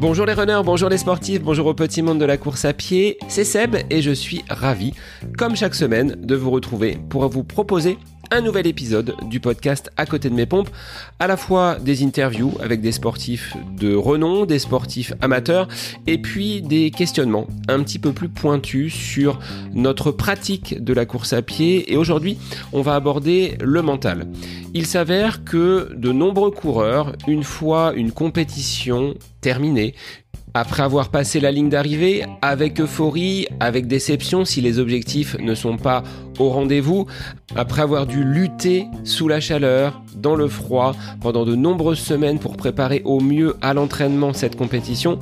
Bonjour les runners, bonjour les sportifs, bonjour au petit monde de la course à pied, c'est Seb et je suis ravi, comme chaque semaine, de vous retrouver pour vous proposer un nouvel épisode du podcast À côté de mes pompes, à la fois des interviews avec des sportifs de renom, des sportifs amateurs, et puis des questionnements un petit peu plus pointus sur notre pratique de la course à pied. Et aujourd'hui, on va aborder le mental. Il s'avère que de nombreux coureurs, une fois une compétition terminée, après avoir passé la ligne d'arrivée, avec euphorie, avec déception si les objectifs ne sont pas au rendez-vous, après avoir dû lutter sous la chaleur, dans le froid, pendant de nombreuses semaines pour préparer au mieux à l'entraînement cette compétition,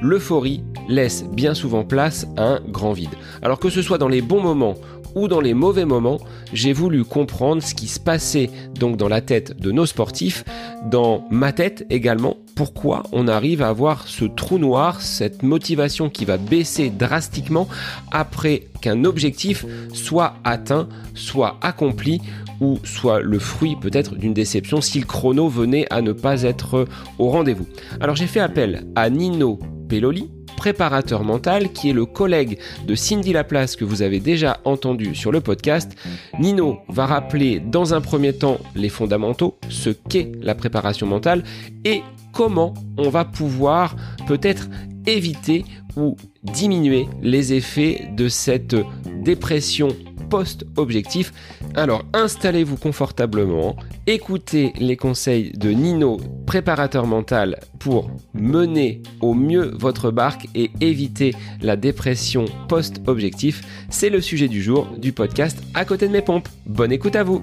l'euphorie laisse bien souvent place à un grand vide. Alors que ce soit dans les bons moments ou dans les mauvais moments, j'ai voulu comprendre ce qui se passait donc dans la tête de nos sportifs, dans ma tête également, pourquoi on arrive à avoir ce trou noir, cette motivation qui va baisser drastiquement après qu'un objectif soit atteint, soit accompli ou soit le fruit peut-être d'une déception si le chrono venait à ne pas être au rendez-vous. Alors j'ai fait appel à Nino Pelloli, préparateur mental, qui est le collègue de Cindy Laplace que vous avez déjà entendu sur le podcast. Nino va rappeler dans un premier temps les fondamentaux, ce qu'est la préparation mentale et comment on va pouvoir peut-être éviter ou diminuer les effets de cette dépression post-objectif. Alors installez-vous confortablement, écoutez les conseils de Nino, préparateur mental, pour mener au mieux votre barque et éviter la dépression post-objectif. C'est le sujet du jour du podcast À côté de mes pompes. Bonne écoute à vous.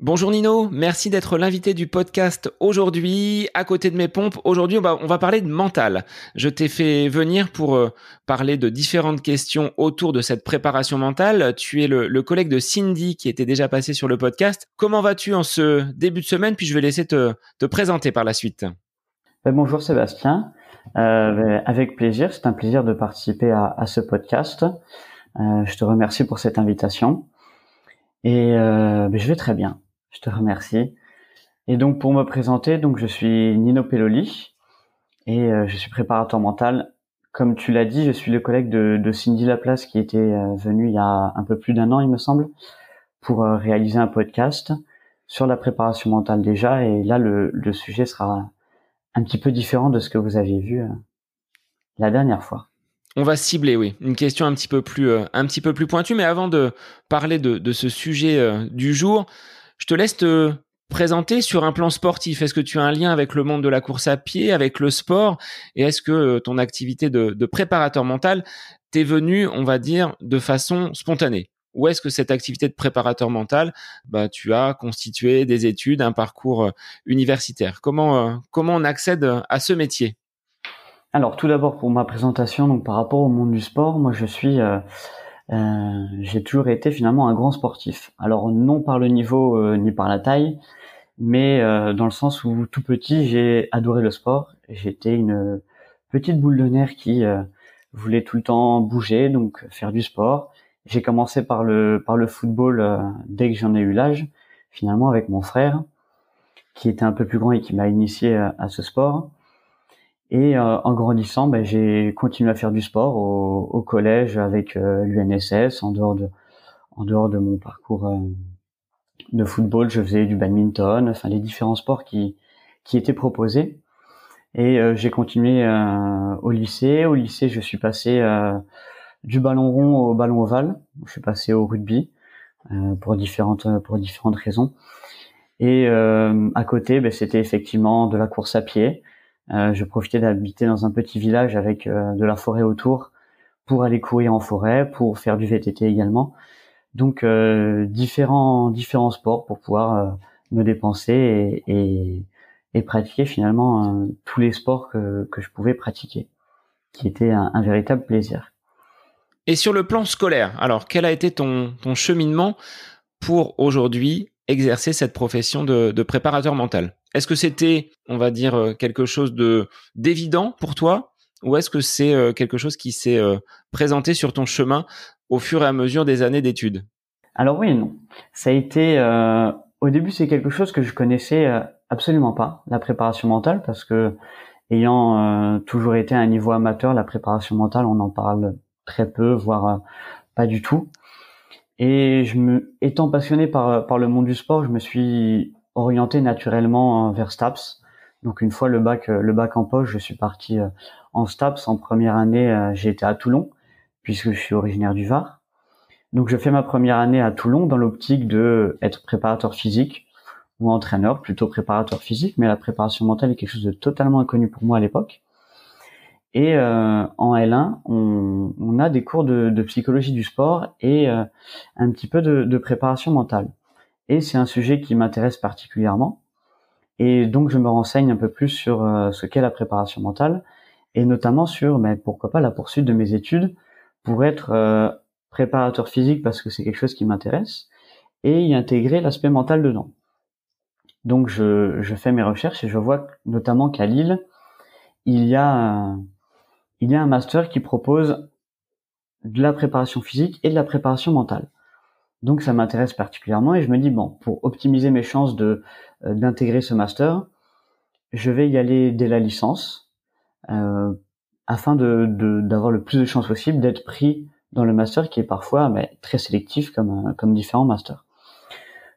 Bonjour Nino, merci d'être l'invité du podcast aujourd'hui. À côté de mes pompes, aujourd'hui on va, parler de mental. Je t'ai fait venir pour euh, parler de différentes questions autour de cette préparation mentale. Tu es le, collègue de Cindy qui était déjà passé sur le podcast. Comment vas-tu en ce début de semaine? Puis je vais laisser te, te présenter par la suite. Ben, bonjour Sébastien, euh, avec plaisir. C'est un plaisir de participer à, à ce podcast. Euh, je te remercie pour cette invitation. Et ben, je vais très bien. Je te remercie. Et donc pour me présenter, donc je suis Nino Pelloli et euh, je suis préparateur mental. Comme tu l'as dit, je suis le collègue de, Cindy Laplace qui était euh, venue il y a un peu plus d'un an, il me semble, pour euh, réaliser un podcast sur la préparation mentale déjà. Et là, le, sujet sera un petit peu différent de ce que vous aviez vu la dernière fois. On va cibler, oui, une question un petit peu plus, pointue. Mais avant de parler de ce sujet du jour, je te laisse te présenter sur un plan sportif. Est-ce que tu as un lien avec le monde de la course à pied, avec le sport? Et est-ce que euh, ton activité de, préparateur mental t'est venue, on va dire, de façon spontanée? Ou est-ce que cette activité de préparateur mental, bah, tu as constitué des études, un parcours euh, universitaire? Comment, euh, comment on accède à ce métier? Alors, tout d'abord, pour ma présentation, donc par rapport au monde du sport, moi, je suis j'ai toujours été finalement un grand sportif. Alors non par le niveau euh, ni par la taille, mais euh, dans le sens où tout petit j'ai adoré le sport. J'étais une petite boule de nerf qui voulait tout le temps bouger, donc faire du sport. J'ai commencé par le par le football dès que j'en ai eu l'âge, finalement avec mon frère, qui était un peu plus grand et qui m'a initié à ce sport. Et euh, en grandissant, ben, j'ai continué à faire du sport au, au collège avec euh, l'UNSS. En dehors de, en dehors de mon parcours euh, de football, je faisais du badminton, enfin les différents sports qui qui étaient proposés. Et j'ai continué au lycée. Au lycée, je suis passé du ballon rond au ballon ovale. Je suis passé au rugby pour différentes pour différentes raisons. Et à côté, ben, c'était effectivement de la course à pied. Euh, je profitais d'habiter dans un petit village avec euh, de la forêt autour pour aller courir en forêt, pour faire du VTT également. Donc euh, différents différents sports pour pouvoir me dépenser et, et, pratiquer finalement tous les sports que, que je pouvais pratiquer, qui était un, un, véritable plaisir. Et sur le plan scolaire, alors quel a été ton, ton cheminement pour aujourd'hui exercer cette profession de, de préparateur mental? Est-ce que c'était, on va dire, euh, quelque chose de d'évident pour toi ou est-ce que c'est euh, quelque chose qui s'est euh, présenté sur ton chemin au fur et à mesure des années d'études? Alors oui et non. Ça a été au début c'est quelque chose que je connaissais absolument pas la préparation mentale parce que ayant toujours été à un niveau amateur, la préparation mentale on en parle très peu, voire pas du tout. Et je me, étant passionné par par le monde du sport, je me suis orienté naturellement vers STAPS. Donc une fois le bac le bac en poche, je suis parti en STAPS. En première année, j'ai été à Toulon puisque je suis originaire du Var. Donc je fais ma première année à Toulon dans l'optique de être préparateur physique ou entraîneur, plutôt préparateur physique, mais la préparation mentale est quelque chose de totalement inconnu pour moi à l'époque. Et euh, en L1, on, on, a des cours de, de, psychologie du sport et euh, un petit peu de, de, préparation mentale. Et c'est un sujet qui m'intéresse particulièrement. Et donc je me renseigne un peu plus sur euh, ce qu'est la préparation mentale et notamment sur, mais pourquoi pas, la poursuite de mes études pour être euh, préparateur physique parce que c'est quelque chose qui m'intéresse et y intégrer l'aspect mental dedans. Donc je, je, fais mes recherches et je vois notamment qu'à Lille, il y a il y a un master qui propose de la préparation physique et de la préparation mentale. Donc ça m'intéresse particulièrement et je me dis bon, pour optimiser mes chances de euh, d'intégrer ce master, je vais y aller dès la licence euh, afin de d'avoir le plus de chances possible d'être pris dans le master qui est parfois mais, très sélectif comme, euh, comme différents masters.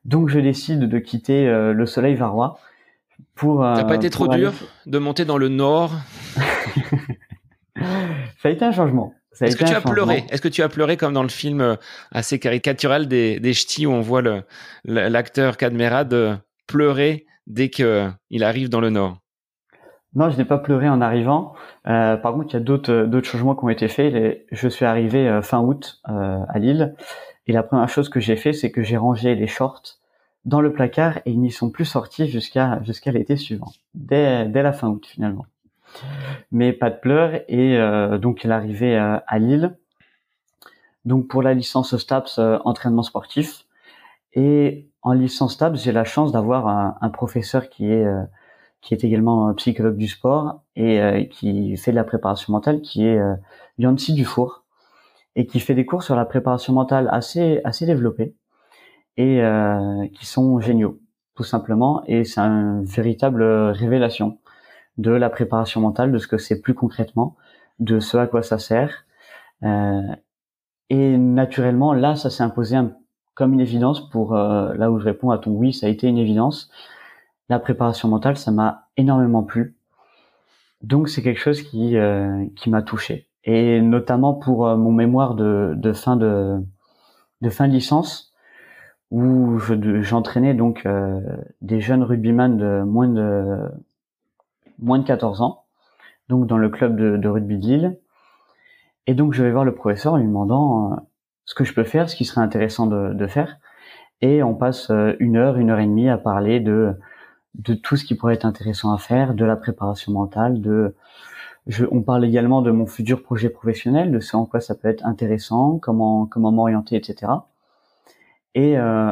Donc je décide de quitter euh, le soleil varois pour. Euh, n'a pas été trop dur de monter dans le nord? Ça a été un changement. Est-ce que tu as pleuré Est-ce que tu as pleuré comme dans le film assez caricatural des, des ch'tis où on voit l'acteur Cadmerade pleurer dès qu'il arrive dans le Nord? Non, je n'ai pas pleuré en arrivant. Euh, par contre, il y a d'autres euh, d'autres changements qui ont été faits. je suis arrivé euh, fin août euh, à Lille et la première chose que j'ai fait, c'est que j'ai rangé les shorts dans le placard et ils n'y sont plus sortis jusqu'à jusqu'à l'été suivant, dès dès la fin août finalement. Mais pas de pleurs. Et donc il est arrivé à Lille. Donc pour la licence STAPS entraînement sportif. Et en licence STAPS, j'ai la chance d'avoir un, un, professeur qui est qui est également psychologue du sport et euh, qui fait de la préparation mentale, qui est euh, Yancy Dufour. Et qui fait des cours sur la préparation mentale assez assez développés et euh, qui sont géniaux tout simplement. Et c'est une véritable révélation de la préparation mentale, de ce que c'est plus concrètement, de ce à quoi ça sert. Euh, et naturellement, là, ça s'est imposé comme une évidence pour là où je réponds à ton oui, ça a été une évidence la préparation mentale, ça m'a énormément plu. Donc c'est quelque chose qui euh, qui m'a touché et notamment pour euh, mon mémoire de, de fin de de fin de licence où j'entraînais donc euh, des jeunes rugbyman de moins de moins de 14 ans donc dans le club de, de rugby de Lille et donc je vais voir le professeur en lui demandant ce que je peux faire ce qui serait intéressant de, de faire et on passe une heure une heure et demie à parler de de tout ce qui pourrait être intéressant à faire, de la préparation mentale, de je, on parle également de mon futur projet professionnel, de ce en quoi ça peut être intéressant, comment comment m'orienter, etc. Et euh,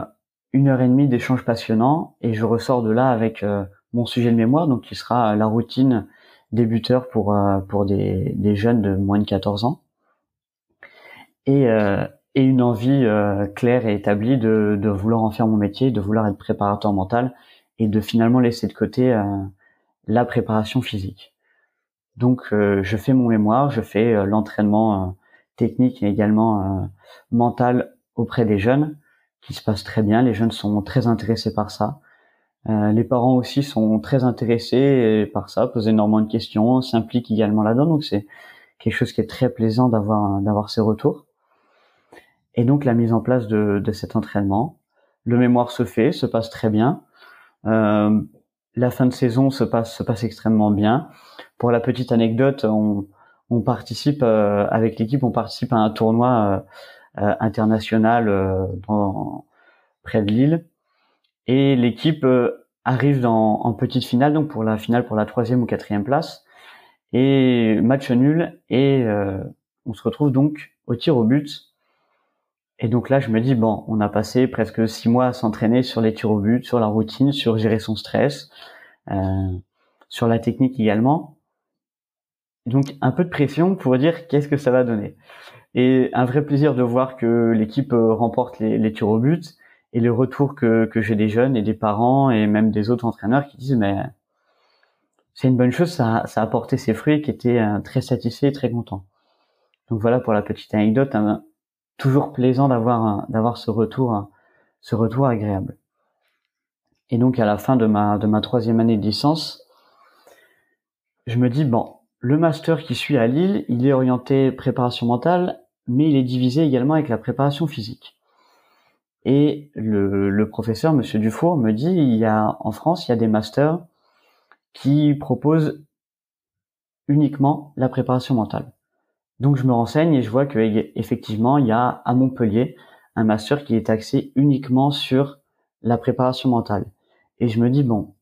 une heure et demie d'échanges passionnants, et je ressors de là avec euh, mon sujet de mémoire, donc qui sera la routine débuteur pour euh, pour des, des jeunes de moins de 14 ans, et et une envie claire et établie de, de vouloir en faire mon métier, de vouloir être préparateur mental et de finalement laisser de côté euh, la préparation physique. Donc euh, je fais mon mémoire, je fais euh, l'entraînement technique et également mental auprès des jeunes, qui se passe très bien. Les jeunes sont très intéressés par ça. Les parents aussi sont très intéressés par ça, posent énormément de questions, s'impliquent également là-dedans. Donc c'est quelque chose qui est très plaisant d'avoir d'avoir ces retours. Et donc la mise en place de, de cet entraînement, le mémoire se fait, se passe très bien. Euh, la fin de saison se passe se passe extrêmement bien. Pour la petite anecdote, on, on participe euh, avec l'équipe, on participe à un tournoi euh, international près de Lille, et l'équipe arrive dans, en petite finale, donc pour la finale pour la troisième ou quatrième place, et match nul, et on se retrouve donc au tir au but et donc là, je me dis, bon, on a passé presque six mois à s'entraîner sur les tirs au but, sur la routine, sur gérer son stress, euh, sur la technique également. Donc un peu de pression pour dire qu'est-ce que ça va donner. et un vrai plaisir de voir que l'équipe remporte les, les tirs au but et le retour que, que j'ai des jeunes et des parents et même des autres entraîneurs qui disent mais c'est une bonne chose, ça, ça a apporté ses fruits, qui étaient très satisfaits et très contents. Donc voilà pour la petite anecdote, hein, toujours plaisant d'avoir d'avoir ce retour, ce retour agréable. Et donc à la fin de ma de ma troisième année de licence, je me dis bon, le master qui suit à Lille, il est orienté préparation mentale, mais il est divisé également avec la préparation physique. Et le, le professeur, Monsieur Dufour, me dit il y a en France, il y a des masters qui proposent uniquement la préparation mentale. Donc je me renseigne et je vois que effectivement il y a à Montpellier un master qui est axé uniquement sur la préparation mentale. Et je me dis bon,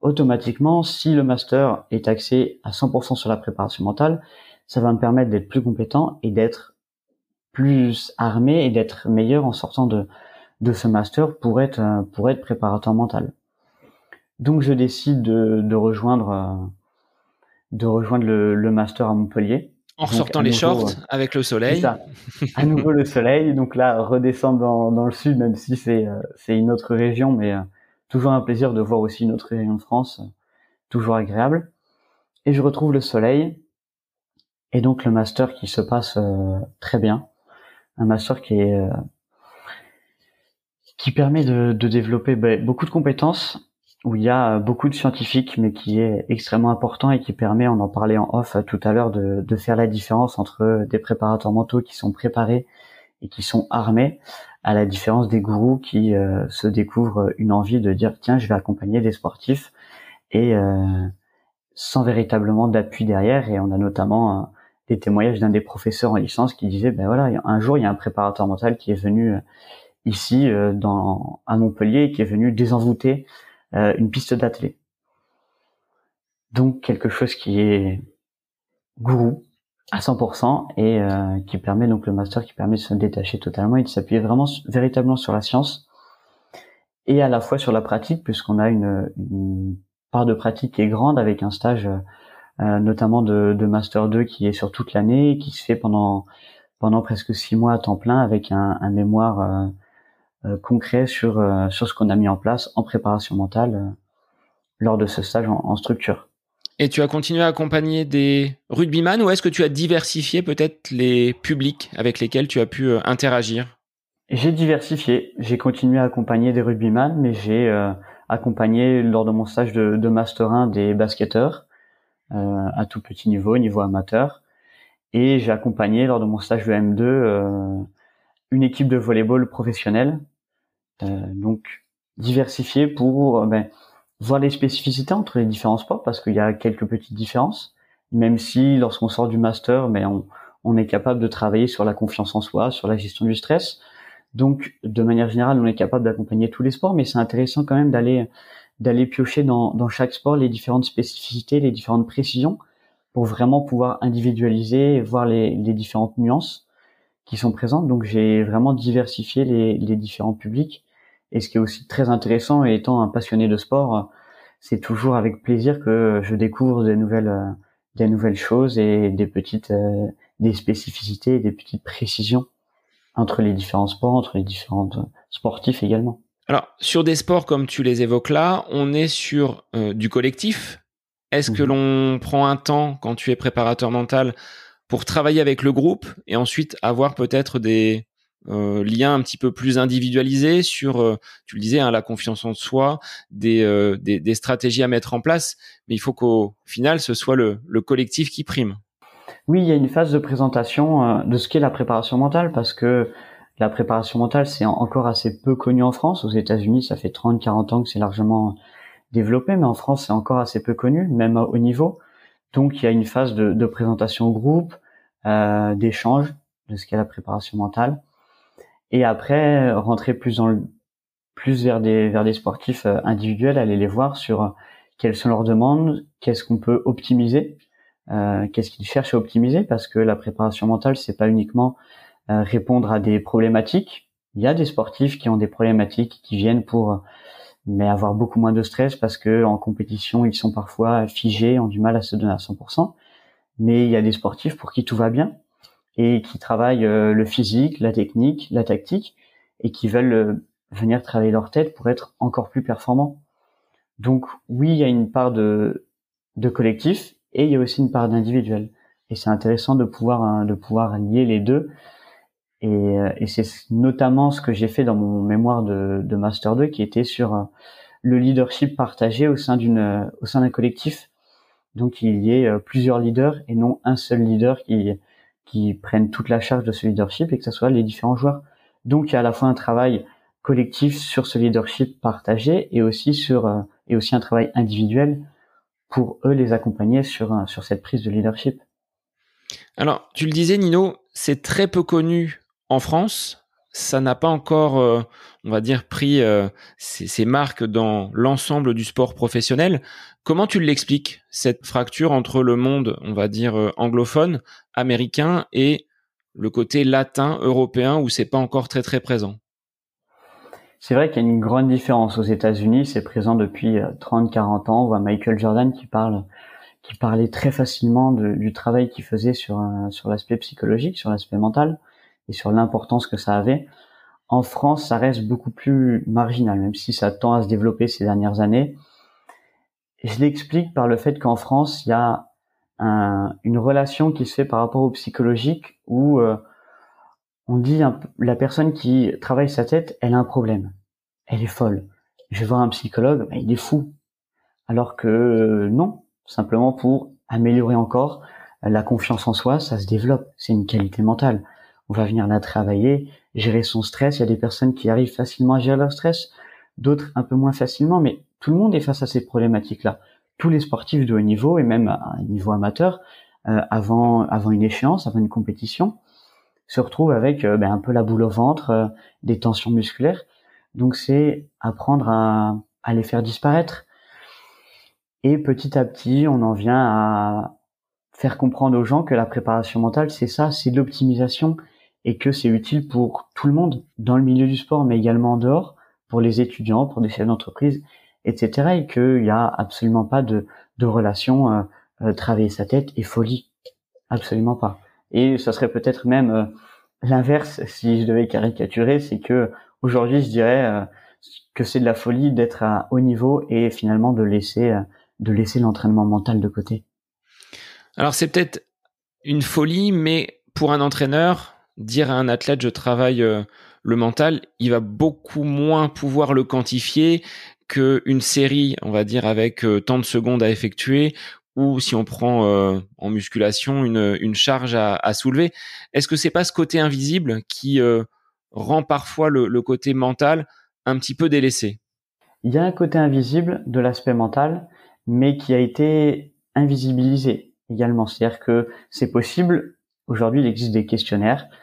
automatiquement si le master est axé à 100% sur la préparation mentale, ça va me permettre d'être plus compétent et d'être plus armé et d'être meilleur en sortant de de ce master pour être pour être préparateur mental. Donc je décide de, de rejoindre de rejoindre le, le master à Montpellier en ressortant les shorts euh, avec le soleil. Ça. À nouveau le soleil. Donc là, redescendre dans, dans le sud, même si c'est euh, c'est une autre région, mais euh, toujours un plaisir de voir aussi une autre région de France, toujours agréable. Et je retrouve le soleil. Et donc le master qui se passe très bien, un master qui est qui permet de, de développer ben, beaucoup de compétences où il y a beaucoup de scientifiques, mais qui est extrêmement important et qui permet, on en parlait en off tout à l'heure, de, de faire la différence entre des préparateurs mentaux qui sont préparés et qui sont armés, à la différence des gourous qui euh, se découvrent une envie de dire tiens, je vais accompagner des sportifs et euh, sans véritablement d'appui derrière. Et on a notamment euh, des témoignages d'un des professeurs en licence qui disait ben voilà, un jour il y a un préparateur mental qui est venu ici dans à Montpellier qui est venu désenvoûter euh, une piste d'athlée. Donc quelque chose qui est gourou à 100% et euh, qui permet donc le master qui permet de se détacher totalement et de s'appuyer vraiment véritablement sur la science et à la fois sur la pratique puisqu'on a une, une, part de pratique qui est grande avec un stage euh, notamment de, de, master 2 qui est sur toute l'année qui se fait pendant pendant presque six mois à temps plein avec un, un mémoire euh, euh, concret sur euh, sur ce qu'on a mis en place en préparation mentale euh, lors de ce stage en, structure. Et tu as continué à accompagner des rugbyman ou est-ce que tu as diversifié peut-être les publics avec lesquels tu as pu interagir? J'ai diversifié. J'ai continué à accompagner des rugbyman, mais j'ai accompagné lors de mon stage de, de Master 1 des basketteurs euh, à tout petit niveau, niveau amateur. Et j'ai accompagné lors de mon stage de M2 euh, une équipe de volleyball professionnelle, euh, donc diversifiée pour euh, ben, voir les spécificités entre les différents sports parce qu'il y a quelques petites différences, même si lorsqu'on sort du master, mais ben, on, on est capable de travailler sur la confiance en soi, sur la gestion du stress. Donc, de manière générale, on est capable d'accompagner tous les sports, mais c'est intéressant quand même d'aller d'aller piocher dans, dans chaque sport les différentes spécificités, les différentes précisions, pour vraiment pouvoir individualiser voir les, les différentes nuances qui sont présentes. Donc j'ai vraiment diversifié les, les, différents publics. Et ce qui est aussi très intéressant, et étant un passionné de sport, c'est toujours avec plaisir que je découvre des nouvelles, des nouvelles choses et des petites, euh, des spécificités, des petites précisions entre les différents sports, entre les différents sportifs également. Alors sur des sports comme tu les évoques là, on est sur euh, du collectif. Est-ce que mhm. l'on prend un temps quand tu es préparateur mental pour travailler avec le groupe et ensuite avoir peut-être des euh, liens un petit peu plus individualisés sur, euh, tu le disais, hein, la confiance en soi, des, euh, des, des, stratégies à mettre en place, mais il faut qu'au final, ce soit le, le, collectif qui prime. Oui, il y a une phase de présentation de ce qu'est la préparation mentale, parce que la préparation mentale, c'est encore assez peu connu en France. Aux États-Unis, ça fait 30-40 ans que c'est largement développé, mais en France, c'est encore assez peu connu, même au niveau. Donc il y a une phase de, de présentation au groupe, euh, d'échange de ce qu'est la préparation mentale, et après rentrer plus dans le, plus vers des vers des sportifs euh, individuels, aller les voir sur euh, quelles sont leurs demandes, qu'est-ce qu'on peut optimiser, euh, qu'est-ce qu'ils cherchent à optimiser, parce que la préparation mentale c'est pas uniquement euh, répondre à des problématiques. Il y a des sportifs qui ont des problématiques qui viennent pour mais avoir beaucoup moins de stress parce que en compétition ils sont parfois figés, ont du mal à se donner à 100%. Mais il y a des sportifs pour qui tout va bien et qui travaillent le physique, la technique, la tactique et qui veulent venir travailler leur tête pour être encore plus performants. Donc oui, il y a une part de, de collectif et il y a aussi une part d'individuel. Et c'est intéressant de pouvoir hein, de pouvoir lier les deux. Et, euh, et c'est notamment ce que j'ai fait dans mon mémoire de, de master 2 qui était sur euh, le leadership partagé au sein d'une au sein d'un collectif. Donc il y ait euh, plusieurs leaders et non un seul leader qui qui prenne toute la charge de ce leadership et que ce soit les différents joueurs. Donc il y a à la fois un travail collectif sur ce leadership partagé et aussi sur euh, et aussi un travail individuel pour eux les accompagner sur euh, sur cette prise de leadership. Alors, tu le disais Nino, c'est très peu connu en France. Ça n'a pas encore, euh, on va dire, pris ses, marques dans l'ensemble du sport professionnel. Comment tu l'expliques, cette fracture entre le monde, on va dire, anglophone, américain et le côté latin, européen, où c'est pas encore très très présent? C'est vrai qu'il y a une grande différence aux États-Unis. C'est présent depuis 30-40 euh, ans. On voit Michael Jordan qui parlait très facilement du travail qu'il faisait euh, sur l'aspect psychologique, sur l'aspect mental et sur l'importance que ça avait. En France, ça reste beaucoup plus marginal, même si ça tend à se développer ces dernières années. je l'explique par le fait qu'en France, il y a une relation qui se fait par rapport au psychologique où euh, on dit la personne qui travaille sa tête, elle a un problème. Elle est folle. Je vais voir un psychologue, mais il est fou. Alors que euh, non, simplement pour améliorer encore la confiance en soi, ça se développe. C'est une qualité mentale. On va venir la travailler, gérer son stress. Il y a des personnes qui arrivent facilement à gérer leur stress, d'autres un peu moins facilement, mais tout le monde est face à ces problématiques-là. Tous les sportifs de haut niveau et même à un niveau amateur, euh, avant avant une échéance, avant une compétition, se retrouve avec euh, ben, un peu la boule au ventre, euh, des tensions musculaires. Donc c'est apprendre à, à, les faire disparaître. Et petit à petit, on en vient à faire comprendre aux gens que la préparation mentale, c'est ça, c'est l'optimisation et que c'est utile pour tout le monde, dans le milieu du sport, mais également en dehors, pour les étudiants, pour des chefs d'entreprise, etc. Et qu'il n'y a absolument pas de, de relation euh, euh, travailler sa tête et folie. Absolument pas. Et ça serait peut-être même euh, l'inverse si je devais caricaturer, c'est que aujourd'hui je dirais que c'est de la folie d'être à haut niveau et finalement de laisser de laisser l'entraînement mental de côté. Alors c'est peut-être une folie, mais pour un entraîneur, dire à un athlète je travaille le mental, il va beaucoup moins pouvoir le quantifier qu'une série, on va dire, avec tant de secondes à effectuer ou si on prend euh, en musculation une, charge à, soulever. Est-ce que c'est pas ce côté invisible qui euh, rend parfois le, le, côté mental un petit peu délaissé? Il y a un côté invisible de l'aspect mental, mais qui a été invisibilisé également. C'est-à-dire que c'est possible. Aujourd'hui, il existe des questionnaires euh,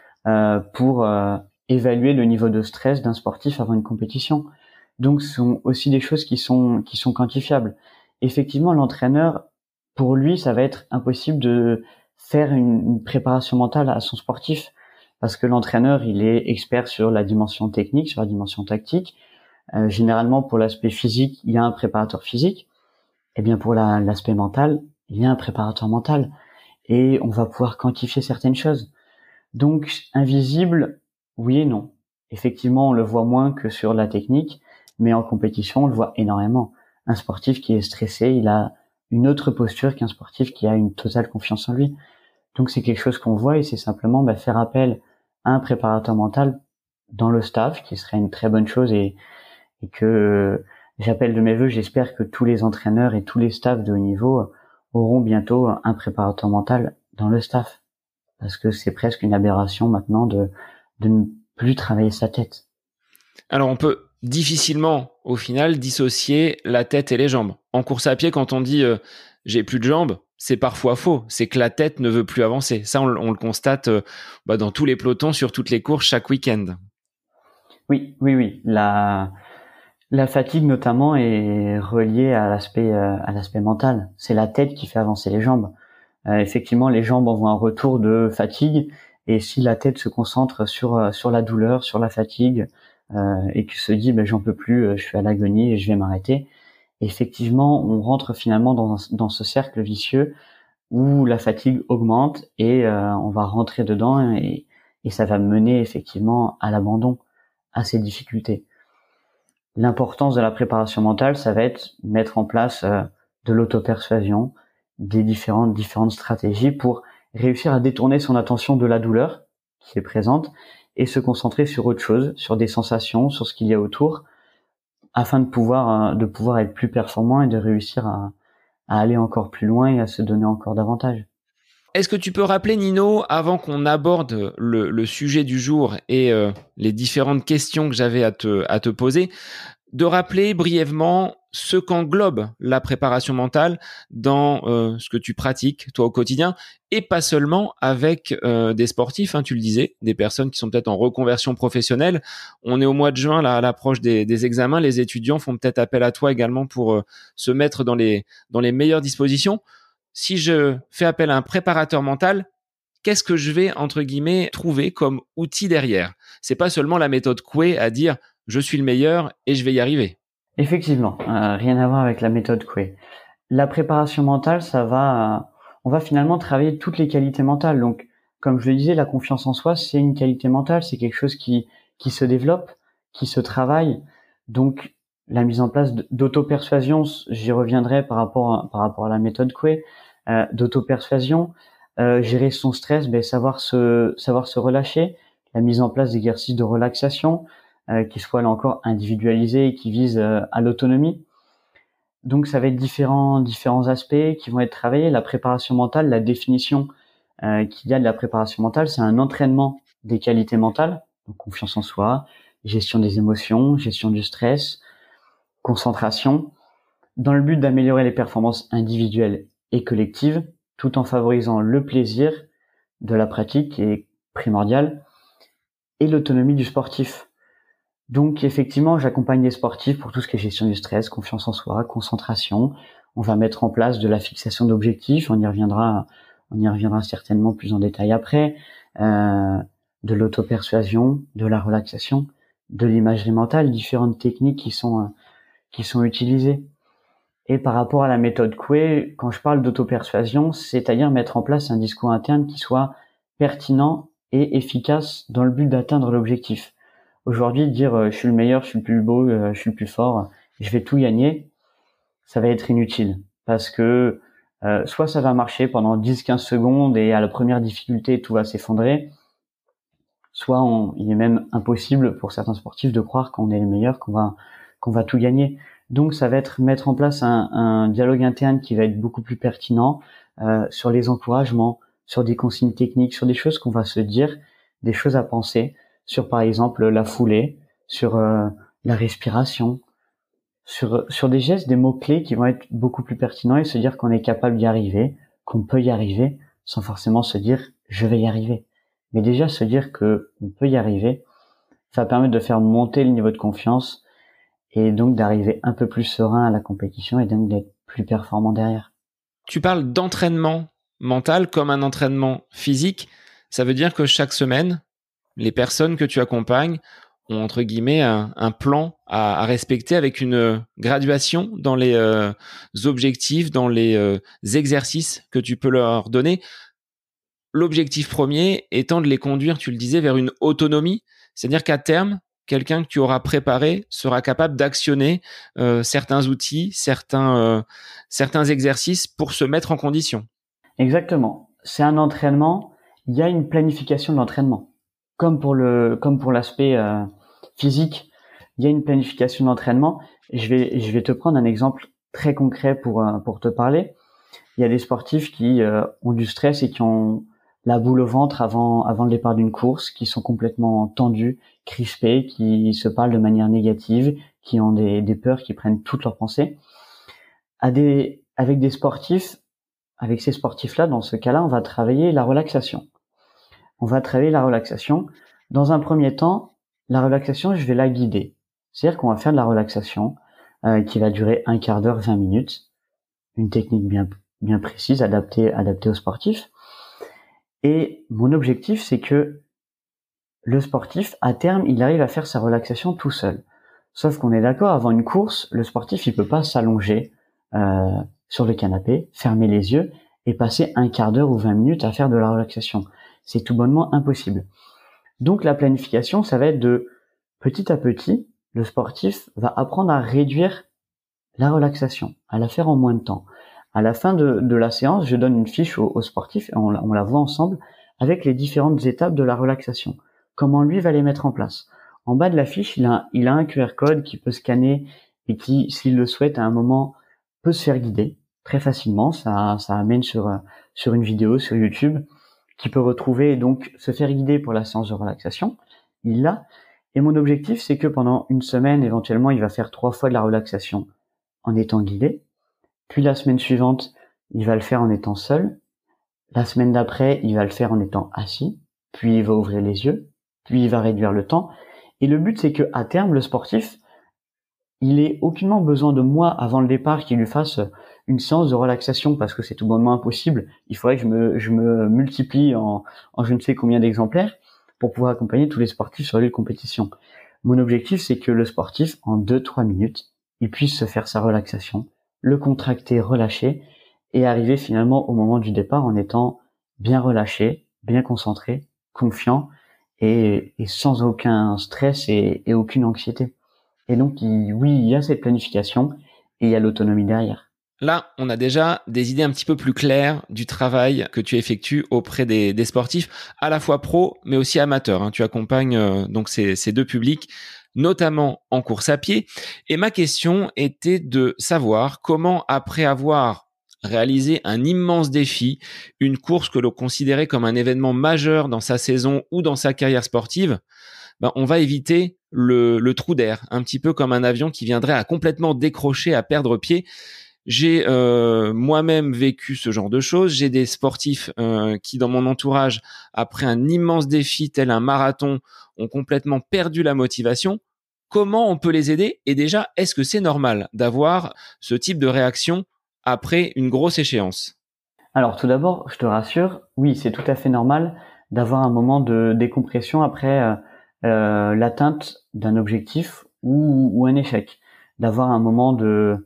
pour euh, évaluer le niveau de stress d'un sportif avant une compétition. Donc, ce sont aussi des choses qui sont qui sont quantifiables. Effectivement, l'entraîneur pour lui, ça va être impossible de faire une, préparation mentale à son sportif parce que l'entraîneur, il est expert sur la dimension technique, sur la dimension tactique. Euh, généralement, pour l'aspect physique, il y a un préparateur physique. Et eh bien pour l'aspect mental, il y a un préparateur mental. Et on va pouvoir quantifier certaines choses. Donc, invisible, oui et non. Effectivement, on le voit moins que sur la technique, mais en compétition, on le voit énormément. Un sportif qui est stressé, il a une autre posture qu'un sportif qui a une totale confiance en lui. Donc c'est quelque chose qu'on voit et c'est simplement bah, faire appel à un préparateur mental dans le staff, qui serait une très bonne chose et, que euh, j'appelle de mes voeux. J'espère que tous les entraîneurs et tous les staffs de haut niveau auront bientôt un préparateur mental dans le staff, parce que c'est presque une aberration maintenant de, de ne plus travailler sa tête. Alors on peut difficilement, au final, dissocier la tête et les jambes. En course à pied, quand on dit euh, j'ai plus de jambes, c'est parfois faux. C'est que la tête ne veut plus avancer. Ça, on, le constate euh, bah, dans tous les pelotons, sur toutes les courses, chaque week-end. Oui, oui, oui. La, la fatigue, notamment, est reliée à l'aspect euh, à l'aspect mental. C'est la tête qui fait avancer les jambes. Effectivement, les jambes envoient un retour de fatigue. Et si la tête se concentre sur sur la douleur, sur la fatigue, euh, et qui se dit ben j'en peux plus, euh, je suis à l'agonie et je vais m'arrêter. Effectivement, on rentre finalement dans, dans ce cercle vicieux où la fatigue augmente et euh, on va rentrer dedans et, et ça va mener effectivement à l'abandon, à ces difficultés. L'importance de la préparation mentale, ça va être mettre en place euh, de l'auto-persuasion, des différentes différentes stratégies pour réussir à détourner son attention de la douleur qui est présente et se concentrer sur autre chose, sur des sensations, sur ce qu'il y a autour, afin de pouvoir euh, de pouvoir être plus performant et de réussir à, aller encore plus loin et à se donner encore davantage. Est-ce que tu peux rappeler, Nino, avant qu'on aborde le, le, sujet du jour et euh, les différentes questions que j'avais à te, à te poser, de rappeler brièvement ce qu'englobe la préparation mentale dans euh, ce que tu pratiques toi au quotidien et pas seulement avec euh, des sportifs, hein, tu le disais, des personnes qui sont peut-être en reconversion professionnelle. On est au mois de juin, là, à l'approche des, des, examens, les étudiants font peut-être appel à toi également pour euh, se mettre dans les dans les meilleures dispositions. Si je fais appel à un préparateur mental, qu'est-ce que je vais entre guillemets trouver comme outil derrière? C'est pas seulement la méthode Coué à dire je suis le meilleur et je vais y arriver. Effectivement, euh, rien à voir avec la méthode Coué. La préparation mentale, ça va, euh, on va finalement travailler toutes les qualités mentales. Donc, comme je le disais, la confiance en soi, c'est une qualité mentale, c'est quelque chose qui qui se développe, qui se travaille. Donc, la mise en place d'auto-persuasion, j'y reviendrai par rapport à, par rapport à la méthode Coué, euh, d'auto-persuasion, euh, gérer son stress, ben, savoir se savoir se relâcher, la mise en place d'exercices de relaxation, qui soient là encore individualisés et qui visent euh, à l'autonomie. Donc ça va être différents différents aspects qui vont être travaillés. La préparation mentale, la définition euh, qu'il y a de la préparation mentale, c'est un entraînement des qualités mentales, donc confiance en soi, gestion des émotions, gestion du stress, concentration, dans le but d'améliorer les performances individuelles et collectives, tout en favorisant le plaisir de la pratique qui est primordial et l'autonomie du sportif. Donc effectivement, j'accompagne les sportifs pour tout ce qui est gestion du stress, confiance en soi, concentration. On va mettre en place de la fixation d'objectifs. On y reviendra, on y reviendra certainement plus en détail après. Euh, de l'auto-persuasion, de la relaxation, de l'imagerie mentale, différentes techniques qui sont qui sont utilisées. Et par rapport à la méthode Coué, quand je parle d'auto-persuasion, c'est-à-dire mettre en place un discours interne qui soit pertinent et efficace dans le but d'atteindre l'objectif. Aujourd'hui, dire euh, je suis le meilleur, je suis le plus beau, euh, je suis le plus fort, je vais tout gagner, ça va être inutile parce que euh, soit ça va marcher pendant 10-15 secondes et à la première difficulté tout va s'effondrer, soit il est même impossible pour certains sportifs de croire qu'on est le meilleur, qu'on va qu'on va tout gagner. Donc ça va être mettre en place un, un dialogue interne qui va être beaucoup plus pertinent euh, sur les encouragements, sur des consignes techniques, sur des choses qu'on va se dire, des choses à penser sur par exemple la foulée, sur euh, la respiration, sur, sur des gestes, des mots-clés qui vont être beaucoup plus pertinents et se dire qu'on est capable d'y arriver, qu'on peut y arriver, sans forcément se dire je vais y arriver. Mais déjà se dire que on peut y arriver, ça permet de faire monter le niveau de confiance et donc d'arriver un peu plus serein à la compétition et donc d'être plus performant derrière. Tu parles d'entraînement mental comme un entraînement physique. Ça veut dire que chaque semaine, les personnes que tu accompagnes ont entre guillemets un, plan à, respecter avec une graduation dans les euh, objectifs, dans les euh, exercices que tu peux leur donner. L'objectif premier étant de les conduire, tu le disais, vers une autonomie, c'est-à-dire qu'à terme, quelqu'un que tu auras préparé sera capable d'actionner euh, certains outils, certains, certains exercices pour se mettre en condition. Exactement. C'est un entraînement. Il y a une planification de l'entraînement comme pour le comme pour l'aspect euh, physique, il y a une planification d'entraînement. Je vais je vais te prendre un exemple très concret pour euh, pour te parler. Il y a des sportifs qui euh, ont du stress et qui ont la boule au ventre avant avant le départ d'une course, qui sont complètement tendus, crispés, qui se parlent de manière négative, qui ont des, des peurs, qui prennent toutes leurs pensées. À des avec des sportifs, avec ces sportifs-là, dans ce cas-là, on va travailler la relaxation on va travailler la relaxation. Dans un premier temps, la relaxation, je vais la guider. C'est-à-dire qu'on va faire de la relaxation euh, qui va durer un quart d'heure, 20 minutes. Une technique bien, précise, adaptée, adaptée aux sportifs. Et mon objectif, c'est que le sportif, à terme, il arrive à faire sa relaxation tout seul. Sauf qu'on est d'accord, avant une course, le sportif, il peut pas s'allonger euh, sur le canapé, fermer les yeux et passer un quart d'heure ou 20 minutes à faire de la relaxation. C'est tout bonnement impossible. Donc la planification, ça va être de petit à petit, le sportif va apprendre à réduire la relaxation, à la faire en moins de temps. À la fin de, la séance, je donne une fiche au, sportif et on, la voit ensemble avec les différentes étapes de la relaxation. Comment lui va les mettre en place. En bas de la fiche, il a, un QR code qui peut scanner et qui, s'il le souhaite, à un moment, peut se faire guider très facilement. Ça, ça amène sur une vidéo sur YouTube qui peut retrouver et donc se faire guider pour la séance de relaxation. Il l'a. Et mon objectif, c'est que pendant une semaine, éventuellement, il va faire trois fois de la relaxation en étant guidé. Puis la semaine suivante, il va le faire en étant seul. La semaine d'après, il va le faire en étant assis. Puis il va ouvrir les yeux. Puis il va réduire le temps. Et le but, c'est que à terme, le sportif, il ait aucunement besoin de moi avant le départ qui lui fasse une séance de relaxation parce que c'est tout bonnement impossible. Il faudrait que je me, multiplie en, je ne sais combien d'exemplaires pour pouvoir accompagner tous les sportifs sur les compétitions. Mon objectif, c'est que le sportif, en 2-3 minutes, il puisse se faire sa relaxation, le contracter, relâcher, et arriver finalement au moment du départ en étant bien relâché, bien concentré, confiant, et, et sans aucun stress et, et aucune anxiété. Et donc, oui, il y a cette planification et il y a l'autonomie derrière. Là, on a déjà des idées un petit peu plus claires du travail que tu effectues auprès des, sportifs, à la fois pro, mais aussi amateurs. Hein. Tu accompagnes euh, donc ces, deux publics, notamment en course à pied. Et ma question était de savoir comment, après avoir réalisé un immense défi, une course que l'on considérait comme un événement majeur dans sa saison ou dans sa carrière sportive, ben, on va éviter le, le trou d'air, un petit peu comme un avion qui viendrait à complètement décrocher, à perdre pied. J'ai euh, moi-même vécu ce genre de choses. J'ai des sportifs euh, qui, dans mon entourage, après un immense défi tel un marathon, ont complètement perdu la motivation. Comment on peut les aider? Et déjà, est-ce que c'est normal d'avoir ce type de réaction après une grosse échéance? Alors, tout d'abord, je te rassure, oui, c'est tout à fait normal d'avoir un moment de décompression après euh, l'atteinte d'un objectif ou, ou, un échec, d'avoir un moment de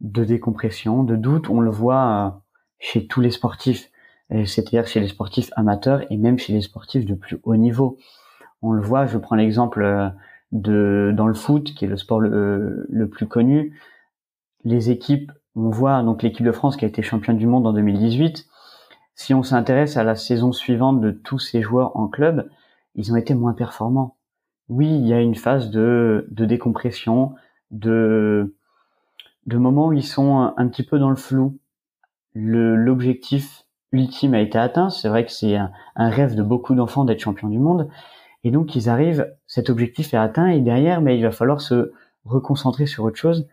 de décompression, de doute. On le voit euh, chez tous les sportifs, c'est-à-dire chez les sportifs amateurs et même chez les sportifs de plus haut niveau. On le voit, je prends l'exemple euh, de dans le foot, qui est le sport le, le plus connu. Les équipes, on voit donc l'équipe de France qui a été championne du monde en 2018. Si on s'intéresse à la saison suivante de tous ces joueurs en club, ils ont été moins performants. Oui, il y a une phase de, décompression, de de moments où ils sont un, petit peu dans le flou. L'objectif ultime a été atteint. C'est vrai que c'est un, rêve de beaucoup d'enfants d'être champion du monde. Et donc ils arrivent, cet objectif est atteint et derrière, mais il va falloir se reconcentrer sur autre chose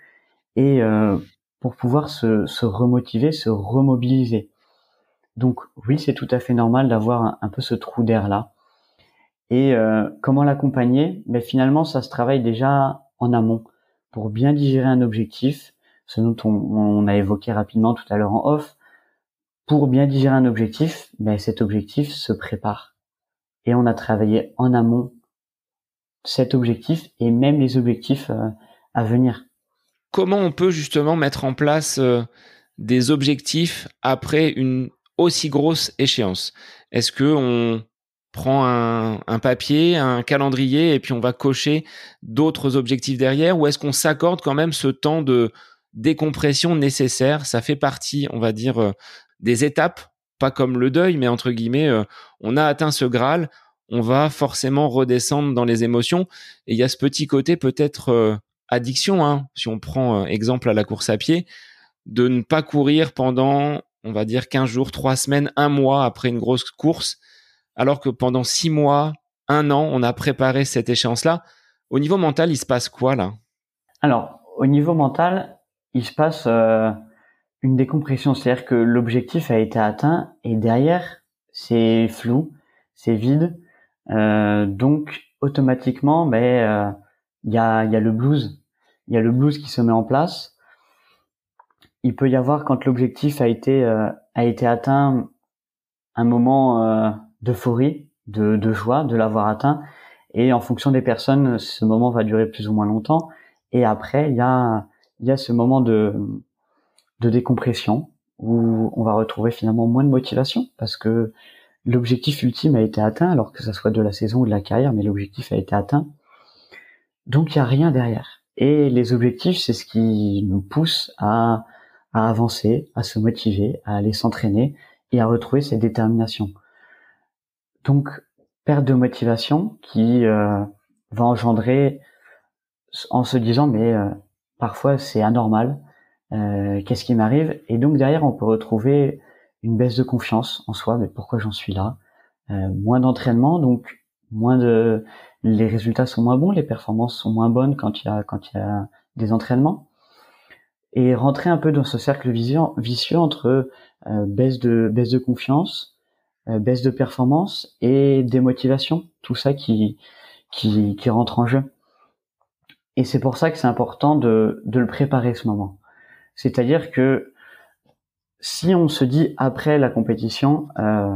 et euh, pour pouvoir se, se, remotiver, se remobiliser. Donc oui, c'est tout à fait normal d'avoir un, peu ce trou d'air là. Et euh, comment l'accompagner? Mais ben, finalement, ça se travaille déjà en amont pour bien digérer un objectif, ce dont on, a évoqué rapidement tout à l'heure en off, pour bien digérer un objectif, ben cet objectif se prépare. Et on a travaillé en amont cet objectif et même les objectifs euh, à venir. Comment on peut justement mettre en place euh, des objectifs après une aussi grosse échéance? Est-ce que on prend un, un, papier, un calendrier et puis on va cocher d'autres objectifs derrière ou est-ce qu'on s'accorde quand même ce temps de décompression nécessaire? Ça fait partie, on va dire, euh, des étapes, pas comme le deuil, mais entre guillemets, euh, on a atteint ce Graal, on va forcément redescendre dans les émotions. Et il y a ce petit côté peut-être euh, addiction, hein, si on prend exemple à la course à pied, de ne pas courir pendant, on va dire, 15 jours, 3 semaines, un mois après une grosse course, alors que pendant 6 mois, un an, on a préparé cette échéance-là. Au niveau mental, il se passe quoi là? Alors, au niveau mental, il se passe euh, une décompression, c'est-à-dire que l'objectif a été atteint et derrière c'est flou, c'est vide, euh, donc automatiquement ben euh, il y a il le blues, il y a le blues qui se met en place. Il peut y avoir quand l'objectif a été atteint un moment d'euphorie, de, de joie de l'avoir atteint et en fonction des personnes ce moment va durer plus ou moins longtemps et après il y a y a ce moment de, de décompression où on va retrouver finalement moins de motivation parce que l'objectif ultime a été atteint, alors que ça soit de la saison ou de la carrière, mais l'objectif a été atteint. Donc il n'y a rien derrière. Et les objectifs, c'est ce qui nous pousse à, à avancer, à se motiver, à aller s'entraîner et à retrouver cette détermination. Donc perte de motivation qui euh, va engendrer en se disant mais euh, parfois c'est anormal, euh, qu'est-ce qui m'arrive? Et donc derrière on peut retrouver une baisse de confiance en soi, mais pourquoi j'en suis là? Moins d'entraînement, donc moins de les résultats sont moins bons, les performances sont moins bonnes quand il y a quand il y a des entraînements. Et rentrer un peu dans ce cercle vicieux entre euh, baisse de baisse de confiance, euh, baisse de performance et démotivation, tout ça qui qui, qui rentre en jeu. Et c'est pour ça que c'est important de, de le préparer ce moment. C'est-à-dire que si on se dit après la compétition, euh,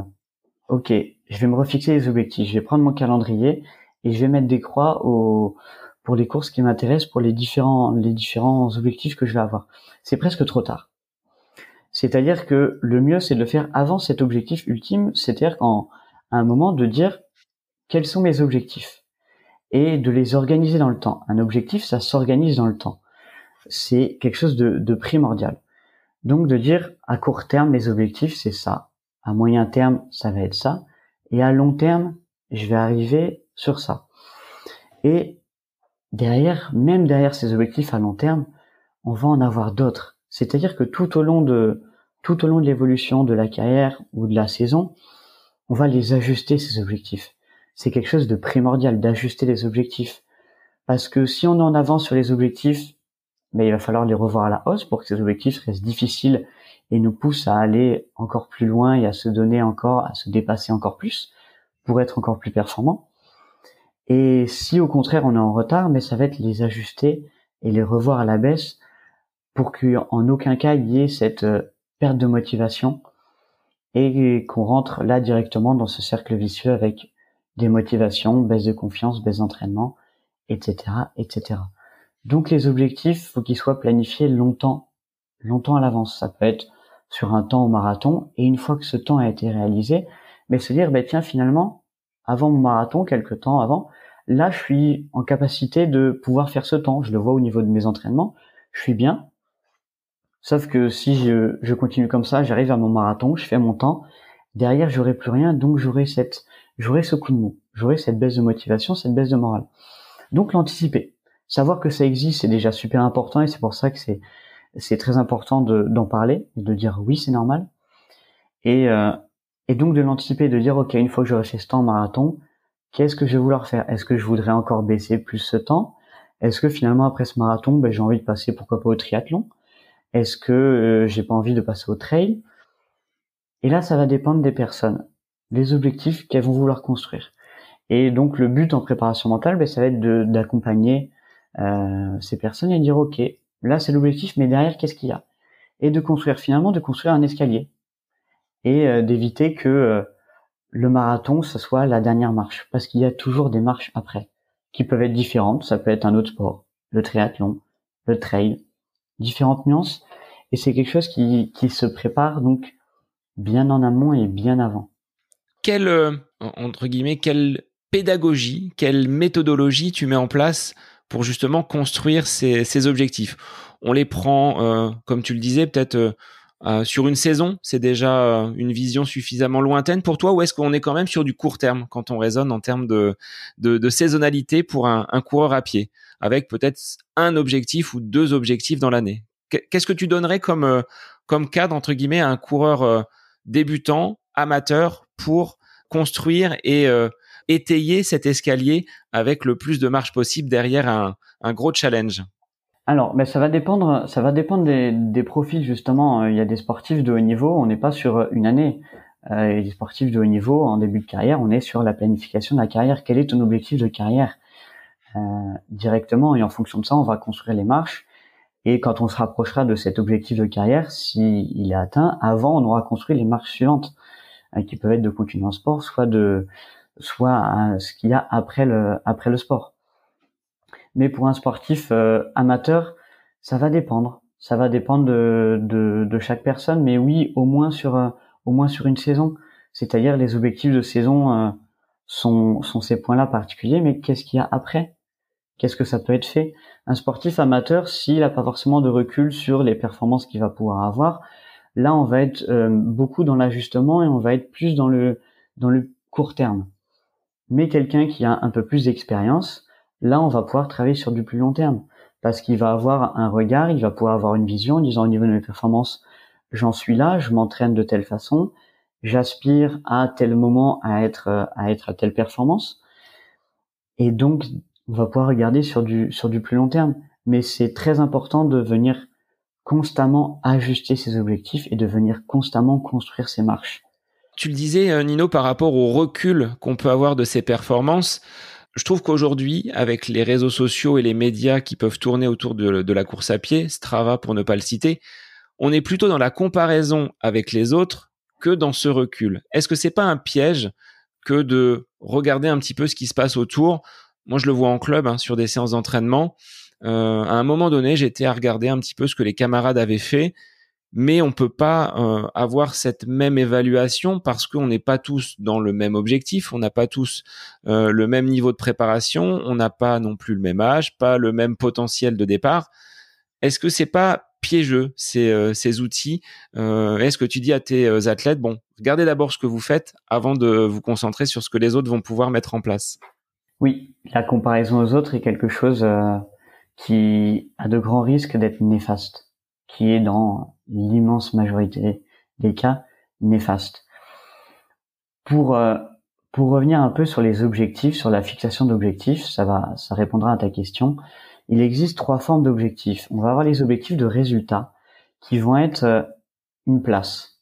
ok, je vais me refixer les objectifs, je vais prendre mon calendrier et je vais mettre des croix au, pour les courses qui m'intéressent, pour les différents, les différents objectifs que je vais avoir. C'est presque trop tard. C'est-à-dire que le mieux, c'est de le faire avant cet objectif ultime, c'est-à-dire qu'en un moment de dire quels sont mes objectifs et de les organiser dans le temps. Un objectif, ça s'organise dans le temps. C'est quelque chose de, de primordial. Donc de dire à court terme, mes objectifs, c'est ça. À moyen terme, ça va être ça. Et à long terme, je vais arriver sur ça. Et derrière, même derrière ces objectifs à long terme, on va en avoir d'autres. C'est-à-dire que tout au long de tout au long de l'évolution de la carrière ou de la saison, on va les ajuster ces objectifs. C'est quelque chose de primordial d'ajuster les objectifs parce que si on est en avance sur les objectifs, mais ben, il va falloir les revoir à la hausse pour que ces objectifs restent difficiles et nous poussent à aller encore plus loin et à se donner encore, à se dépasser encore plus pour être encore plus performant. Et si au contraire on est en retard, mais ça va être les ajuster et les revoir à la baisse pour qu'en aucun cas il y ait cette euh, perte de motivation et qu'on rentre là directement dans ce cercle vicieux avec des motivations, baisse de confiance, baisse d'entraînement, etc., etc. Donc les objectifs, faut qu'ils soient planifiés longtemps, longtemps à l'avance. Ça peut être sur un temps au marathon et une fois que ce temps a été réalisé, mais se dire, ben tiens, finalement, avant mon marathon, quelques temps avant, là, je suis en capacité de pouvoir faire ce temps. Je le vois au niveau de mes entraînements. Je suis bien. Sauf que si je, je continue comme ça, j'arrive à mon marathon, je fais mon temps. Derrière, j'aurai plus rien, donc j'aurai cette, j'aurai ce coup de mou, j'aurai cette baisse de motivation, cette baisse de morale. Donc l'anticiper, savoir que ça existe, c'est déjà super important et c'est pour ça que c'est, c'est très important d'en parler et de dire oui, c'est normal. Et, euh, et donc de l'anticiper, de dire ok, une fois que j'aurai fait ce temps marathon, qu'est-ce que je vais vouloir faire? Est-ce que je voudrais encore baisser plus ce temps? Est-ce que finalement après ce marathon, ben, j'ai envie de passer pourquoi pas au triathlon? Est-ce que euh, j'ai pas envie de passer au trail? Et là, ça va dépendre des personnes, les objectifs qu'elles vont vouloir construire. Et donc le but en préparation mentale, ben, ça va être d'accompagner euh, ces personnes et de dire ok, là c'est l'objectif, mais derrière qu'est-ce qu'il y a? Et de construire finalement, de construire un escalier. Et euh, d'éviter que euh, le marathon ce soit la dernière marche. Parce qu'il y a toujours des marches après qui peuvent être différentes. Ça peut être un autre sport le triathlon le trail différentes nuances. Et c'est quelque chose qui, qui se prépare donc bien en amont et bien avant. Quelle euh, entre guillemets quelle pédagogie quelle méthodologie tu mets en place pour justement construire ces, objectifs? On les prend comme tu le disais peut-être euh, sur une saison, c'est déjà euh, une vision suffisamment lointaine pour toi ou est-ce qu'on est quand même sur du court terme quand on raisonne en termes de, de, saisonnalité pour un, coureur à pied, avec peut-être un objectif ou deux objectifs dans l'année Qu'est-ce que tu donnerais comme, euh, comme cadre, entre guillemets, à un coureur débutant, amateur, pour construire et étayer cet escalier avec le plus de marge possible derrière un, un gros challenge? Alors, mais ça va dépendre, ça va dépendre des, des profils justement. Il y a des sportifs de haut niveau, on n'est pas sur une année. Euh, des sportifs de haut niveau en début de carrière, on est sur la planification de la carrière. Quel est ton objectif de carrière? euh, directement Et en fonction de ça, on va construire les marches. Et quand on se rapprochera de cet objectif de carrière, s'il est atteint, avant, on aura construit les marches suivantes, euh, qui peuvent être de continuer en sport, soit de, soit ce qu'il y a après le après le sport. Mais pour un sportif euh, amateur, ça va dépendre. Ça va dépendre de, de, de, chaque personne, mais oui, au moins sur euh, au moins sur une saison. C'est-à-dire les objectifs de saison euh, sont, sont ces points-là particuliers, mais qu'est-ce qu'il y a après? Qu'est-ce que ça peut être fait? Un sportif amateur, s'il n'a pas forcément de recul sur les performances qu'il va pouvoir avoir, là on va être euh, beaucoup dans l'ajustement et on va être plus dans le dans le court terme. Mais quelqu'un qui a un peu plus d'expérience, là on va pouvoir travailler sur du plus long terme parce qu'il va avoir un regard, il va pouvoir avoir une vision en disant au niveau de mes performances, j'en suis là, je m'entraîne de telle façon, j'aspire à tel moment à être à être à telle performance. Et donc on va pouvoir regarder sur du sur du plus long terme, mais c'est très important de venir constamment ajuster ses objectifs et de venir constamment construire ses marches. Tu le disais euh, Nino par rapport au recul qu'on peut avoir de ses performances, je trouve qu'aujourd'hui, avec les réseaux sociaux et les médias qui peuvent tourner autour de, la course à pied, Strava pour ne pas le citer, on est plutôt dans la comparaison avec les autres que dans ce recul. Est-ce que c'est pas un piège que de regarder un petit peu ce qui se passe autour Moi, je le vois en club, hein, sur des séances d'entraînement. Euh, à un moment donné, j'étais à regarder un petit peu ce que les camarades avaient fait mais on peut pas euh, avoir cette même évaluation parce qu'on n'est pas tous dans le même objectif, on n'a pas tous euh, le même niveau de préparation, on n'a pas non plus le même âge, pas le même potentiel de départ. Est-ce que c'est pas piégeux ces, ces outils? Est-ce que tu dis à tes athlètes bon, regardez d'abord ce que vous faites avant de vous concentrer sur ce que les autres vont pouvoir mettre en place? Oui, la comparaison aux autres est quelque chose qui a de grands risques d'être néfaste qui est dans l'immense majorité des cas néfaste. Pour euh, pour revenir un peu sur les objectifs, sur la fixation d'objectifs, ça va, ça répondra à ta question. Il existe trois formes d'objectifs. On va avoir les objectifs de résultats qui vont être euh, une place,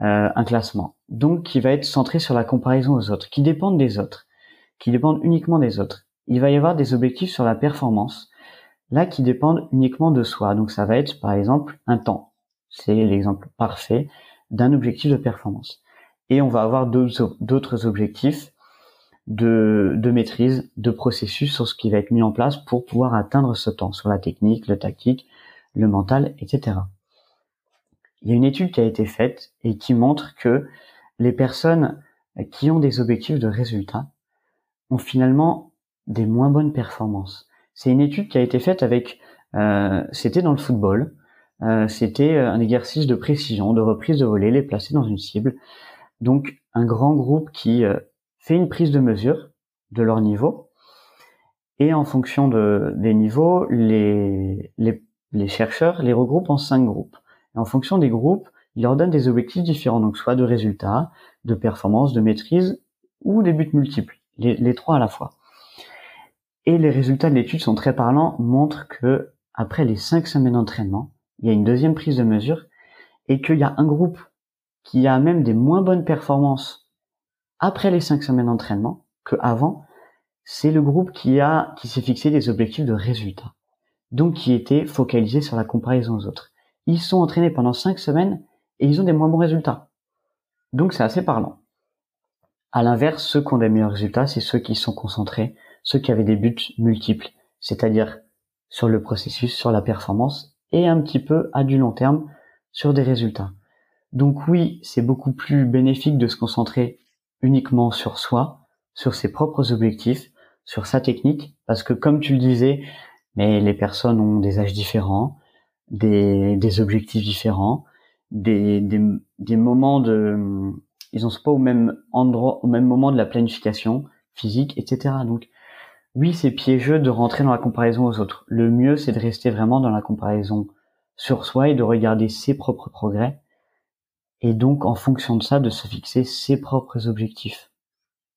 euh, un classement, donc qui va être centré sur la comparaison aux autres, qui dépendent des autres, qui dépendent uniquement des autres. Il va y avoir des objectifs sur la performance, là qui dépendent uniquement de soi. Donc ça va être par exemple un temps. C'est l'exemple parfait d'un objectif de performance. Et on va avoir d'autres objectifs de, maîtrise, de processus sur ce qui va être mis en place pour pouvoir atteindre ce temps, sur la technique, le tactique, le mental, etc. Il y a une étude qui a été faite et qui montre que les personnes qui ont des objectifs de résultat ont finalement des moins bonnes performances. C'est une étude qui a été faite avec, euh, c'était dans le football, euh, c'était euh, un exercice de précision, de reprise de volée, les placer dans une cible. Donc un grand groupe qui fait une prise de mesure de leur niveau et en fonction de, des niveaux, les, les, les chercheurs les regroupent en cinq groupes. Et en fonction des groupes, ils leur donnent des objectifs différents, donc soit de résultats, de performance, de maîtrise ou des buts multiples, les, trois à la fois. Et les résultats de l'étude sont très parlants, montrent que après les cinq semaines d'entraînement, il y a une deuxième prise de mesure et qu'il y a un groupe qui a même des moins bonnes performances après les cinq semaines d'entraînement qu'avant. C'est le groupe qui qui s'est fixé des objectifs de résultats, donc qui était focalisé sur la comparaison aux autres. Ils sont entraînés pendant cinq semaines et ils ont des moins bons résultats. Donc c'est assez parlant. À l'inverse, ceux qui ont des meilleurs résultats, c'est ceux qui sont concentrés ceux qui avaient des buts multiples, c'est-à-dire sur le processus, sur la performance et un petit peu à du long terme sur des résultats. Donc oui, c'est beaucoup plus bénéfique de se concentrer uniquement sur soi, sur ses propres objectifs, sur sa technique, parce que comme tu le disais, mais les personnes ont des âges différents, des, objectifs différents, des moments de, ils ont pas au même endroit, au même moment de la planification physique, etc. Donc oui, c'est piégeux de rentrer dans la comparaison aux autres. Le mieux, c'est de rester vraiment dans la comparaison sur soi et de regarder ses propres progrès. Et donc, en fonction de ça, de se fixer ses propres objectifs.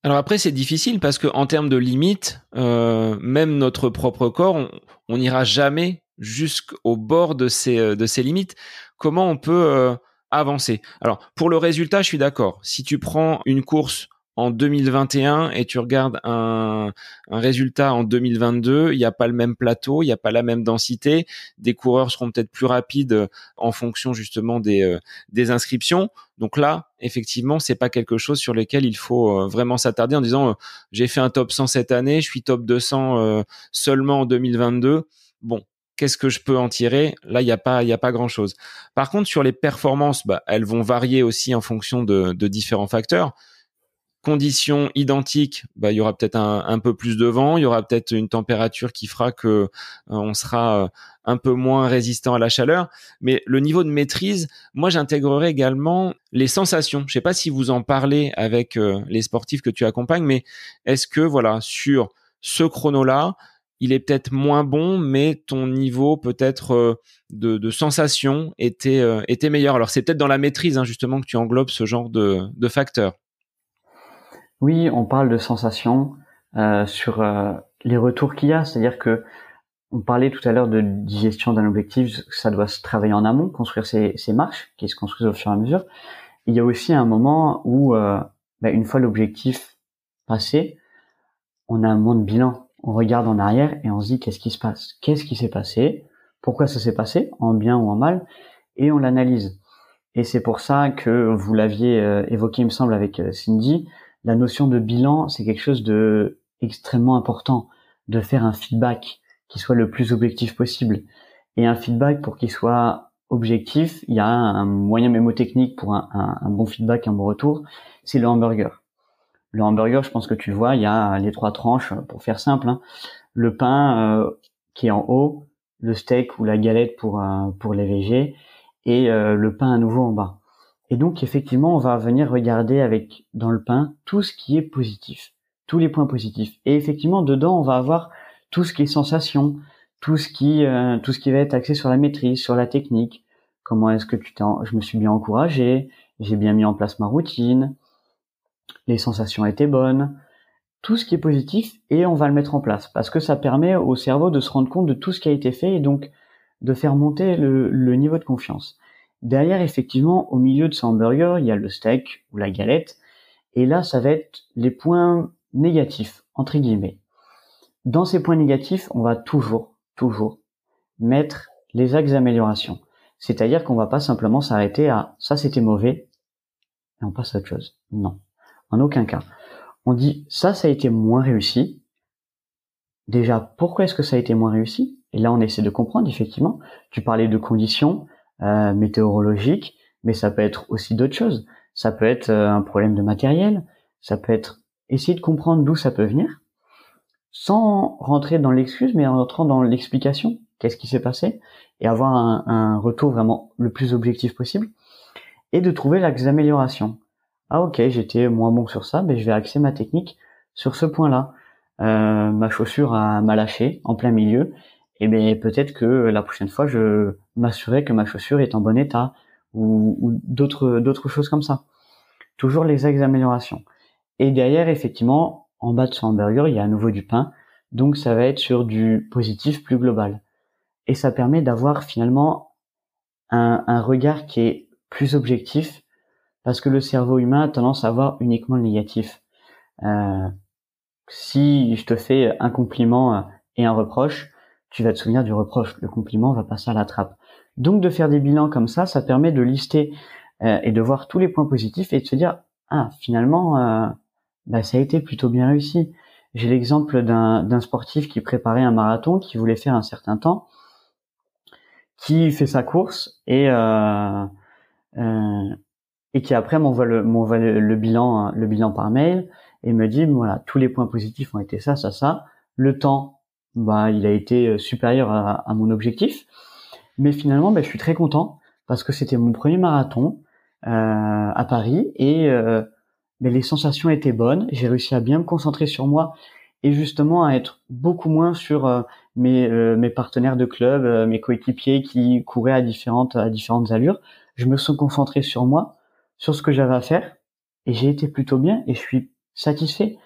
Alors après, c'est difficile parce que en termes de limites, euh, même notre propre corps, on n'ira jamais jusqu'au bord de ces, euh, de ces limites. Comment on peut euh, avancer Alors, pour le résultat, je suis d'accord. Si tu prends une course en 2021 et tu regardes un, un résultat en 2022, il n'y a pas le même plateau, il n'y a pas la même densité. Des coureurs seront peut-être plus rapides euh, en fonction justement des, euh, des inscriptions. Donc là, effectivement, c'est pas quelque chose sur lequel il faut euh, vraiment s'attarder en disant j'ai fait un top 100 cette année, je suis top 200 seulement en 2022. Bon, qu'est-ce que je peux en tirer? Là, il n'y a pas, il a pas grand chose. Par contre, sur les performances, bah, elles vont varier aussi en fonction de, différents facteurs. Conditions identiques, bah, il y aura peut-être un, peu plus de vent, il y aura peut-être une température qui fera que euh, on sera euh, un peu moins résistant à la chaleur. Mais le niveau de maîtrise, moi, j'intégrerai également les sensations. Je sais pas si vous en parlez avec euh, les sportifs que tu accompagnes, mais est-ce que voilà sur ce chrono-là, il est peut-être moins bon, mais ton niveau peut-être euh, de, de, sensation était, euh, était meilleur. Alors c'est peut-être dans la maîtrise hein, justement que tu englobes ce genre de, de facteurs. Oui, on parle de sensation euh, sur euh, les retours qu'il y a, c'est-à-dire que on parlait tout à l'heure de digestion d'un objectif, ça doit se travailler en amont, construire ses, ses, marches qui se construisent au fur et à mesure. Il y a aussi un moment où, bah, une fois l'objectif passé, on a un de bilan on regarde en arrière et on se dit qu'est-ce qui se passe, qu'est-ce qui s'est passé, pourquoi ça s'est passé, en bien ou en mal, et on l'analyse. Et c'est pour ça que vous l'aviez euh, évoqué, il me semble, avec euh, Cindy, la notion de bilan, c'est quelque chose de extrêmement important, de faire un feedback qui soit le plus objectif possible. Et un feedback, pour qu'il soit objectif, il y a un moyen mémotechnique pour un, un bon feedback, un bon retour, c'est le hamburger. Le hamburger, je pense que tu vois, il y a les trois tranches, pour faire simple. Hein. Le pain euh, qui est en haut, le steak ou la galette pour euh, pour les végés, et euh, le pain à nouveau en bas. Et donc effectivement, on va venir regarder avec dans le pain tout ce qui est positif, tous les points positifs. Et effectivement, dedans, on va avoir tout ce qui est sensation, tout ce qui tout ce qui va être axé sur la maîtrise, sur la technique. Comment est-ce que tu t'es, je me suis bien encouragé, j'ai bien mis en place ma routine, les sensations étaient bonnes, tout ce qui est positif et on va le mettre en place parce que ça permet au cerveau de se rendre compte de tout ce qui a été fait et donc de faire monter le, niveau de confiance. Derrière, effectivement, au milieu de ce hamburger, il y a le steak ou la galette et là, ça va être les points négatifs, entre guillemets. Dans ces points négatifs, on va toujours, toujours mettre les axes d'amélioration. C'est-à-dire qu'on va pas simplement s'arrêter à ça c'était mauvais et on passe à autre chose. Non. Aucun cas. On dit ça, ça a été moins réussi. Déjà, pourquoi est-ce que ça a été moins réussi? Et là, on essaie de comprendre, effectivement. Tu parlais de conditions euh, météorologiques, mais ça peut être aussi d'autres choses. Ça peut être euh, un problème de matériel, ça peut être essayer de comprendre d'où ça peut venir, sans rentrer dans l'excuse, mais en rentrant dans l'explication. Qu'est-ce qui s'est passé? Et avoir un, un retour vraiment le plus objectif possible. Et de trouver l'axe d'amélioration ah ok, j'étais moins bon sur ça, mais je vais axer ma technique sur ce point-là. Euh, ma chaussure a m'a lâché en plein milieu, et bien peut-être que la prochaine fois je m'assurerai que ma chaussure est en bon état ou, d'autres d'autres choses comme ça. Toujours les axes. Et derrière, effectivement, en bas de ce hamburger, il y a à nouveau du pain, donc ça va être sur du positif plus global. Et ça permet d'avoir finalement un, un regard qui est plus objectif parce que le cerveau humain a tendance à voir uniquement le négatif. Euh, si je te fais un compliment et un reproche, tu vas te souvenir du reproche. Le compliment va passer à la trappe. Donc de faire des bilans comme ça, ça permet de lister euh, et de voir tous les points positifs et de se dire ah finalement euh, bah, ça a été plutôt bien réussi. J'ai l'exemple d'un sportif qui préparait un marathon, qui voulait faire un certain temps, qui fait sa course et euh, euh et qui après m'envoie le, m'envoie le, bilan, le bilan par mail et me dit voilà tous les points positifs ont été ça, ça, ça. Le temps, bah il a été euh, supérieur à, à mon objectif, mais finalement bah, je suis très content parce que c'était mon premier marathon euh, à Paris et euh, bah, les sensations étaient bonnes. J'ai réussi à bien me concentrer sur moi et justement à être beaucoup moins sur euh, mes, euh, mes partenaires de club, mes coéquipiers qui couraient à différentes à différentes allures. Je me suis concentré sur moi sur ce que j'avais à faire et j'ai été plutôt bien et je suis satisfait.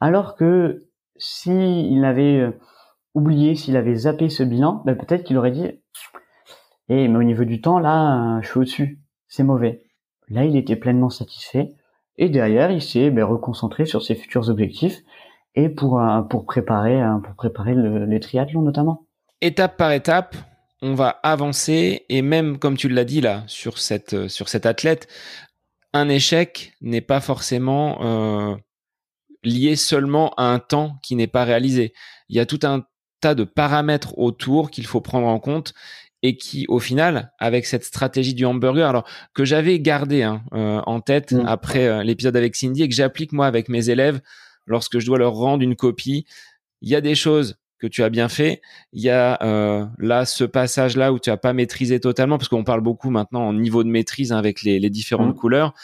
Alors que s'il avait euh, oublié, s'il avait zappé ce bilan, ben peut-être qu'il aurait dit "Eh mais au niveau du temps là, je suis au-dessus, c'est mauvais." Là, il était pleinement satisfait et derrière, il s'est ben, reconcentré sur ses futurs objectifs et pour euh, euh, préparer le, les triathlons notamment. Étape par étape, on va avancer et même comme tu l'as dit là sur cette sur cet athlète, un échec n'est pas forcément euh, lié seulement à un temps qui n'est pas réalisé. Il y a tout un tas de paramètres autour qu'il faut prendre en compte et qui, au final, avec cette stratégie du hamburger, alors que j'avais gardé hein, euh, en tête mm. après euh, l'épisode avec Cindy et que j'applique moi avec mes élèves lorsque je dois leur rendre une copie, il y a des choses que tu as bien fait. Il y a euh, là ce passage-là où tu as pas maîtrisé totalement, parce qu'on parle beaucoup maintenant en niveau de maîtrise hein, avec les, les différentes mm. couleurs.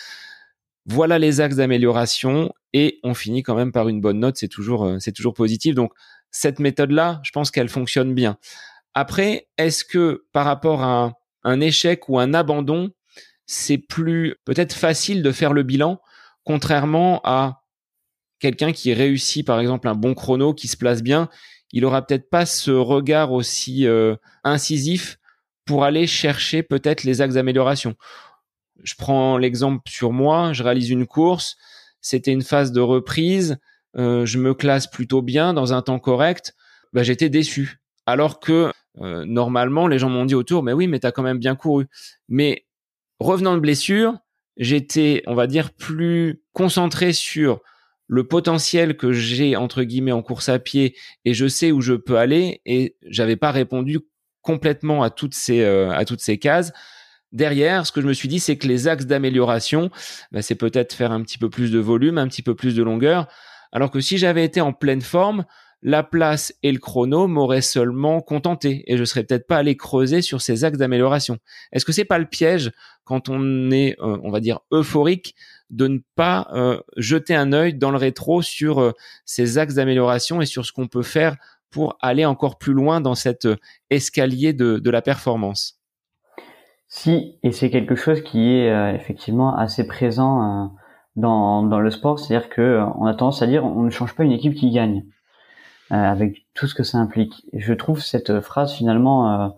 Voilà les axes d'amélioration et on finit quand même par une bonne note. C'est toujours c'est toujours positif. Donc cette méthode-là, je pense qu'elle fonctionne bien. Après, est-ce que par rapport à un, échec ou un abandon, c'est plus peut-être facile de faire le bilan, contrairement à quelqu'un qui réussit par exemple un bon chrono, qui se place bien, il aura peut-être pas ce regard aussi euh, incisif pour aller chercher peut-être les axes d'amélioration. Je prends l'exemple sur moi, je réalise une course, c'était une phase de reprise, euh, je me classe plutôt bien dans un temps correct, bah, j'étais déçu. Alors que euh, normalement, les gens m'ont dit autour, mais oui, mais t'as quand même bien couru. Mais revenant de blessure, j'étais, on va dire, plus concentré sur le potentiel que j'ai entre guillemets en course à pied et je sais où je peux aller et j'avais pas répondu complètement à toutes ces euh, à toutes ces cases. Derrière, ce que je me suis dit, c'est que les axes d'amélioration, bah, c'est peut-être faire un petit peu plus de volume, un petit peu plus de longueur. Alors que si j'avais été en pleine forme, la place et le chrono m'auraient seulement contenté et je serais peut-être pas allé creuser sur ces axes d'amélioration. Est-ce que c'est pas le piège quand on est, euh, on va dire, euphorique de ne pas euh, jeter un œil dans le rétro sur euh, ces axes d'amélioration et sur ce qu'on peut faire pour aller encore plus loin dans cet escalier de, la performance Si, et c'est quelque chose qui est effectivement assez présent dans, dans le sport, c'est-à-dire que on a tendance à dire on ne change pas une équipe qui gagne. Euh, avec tout ce que ça implique. je trouve cette phrase finalement euh,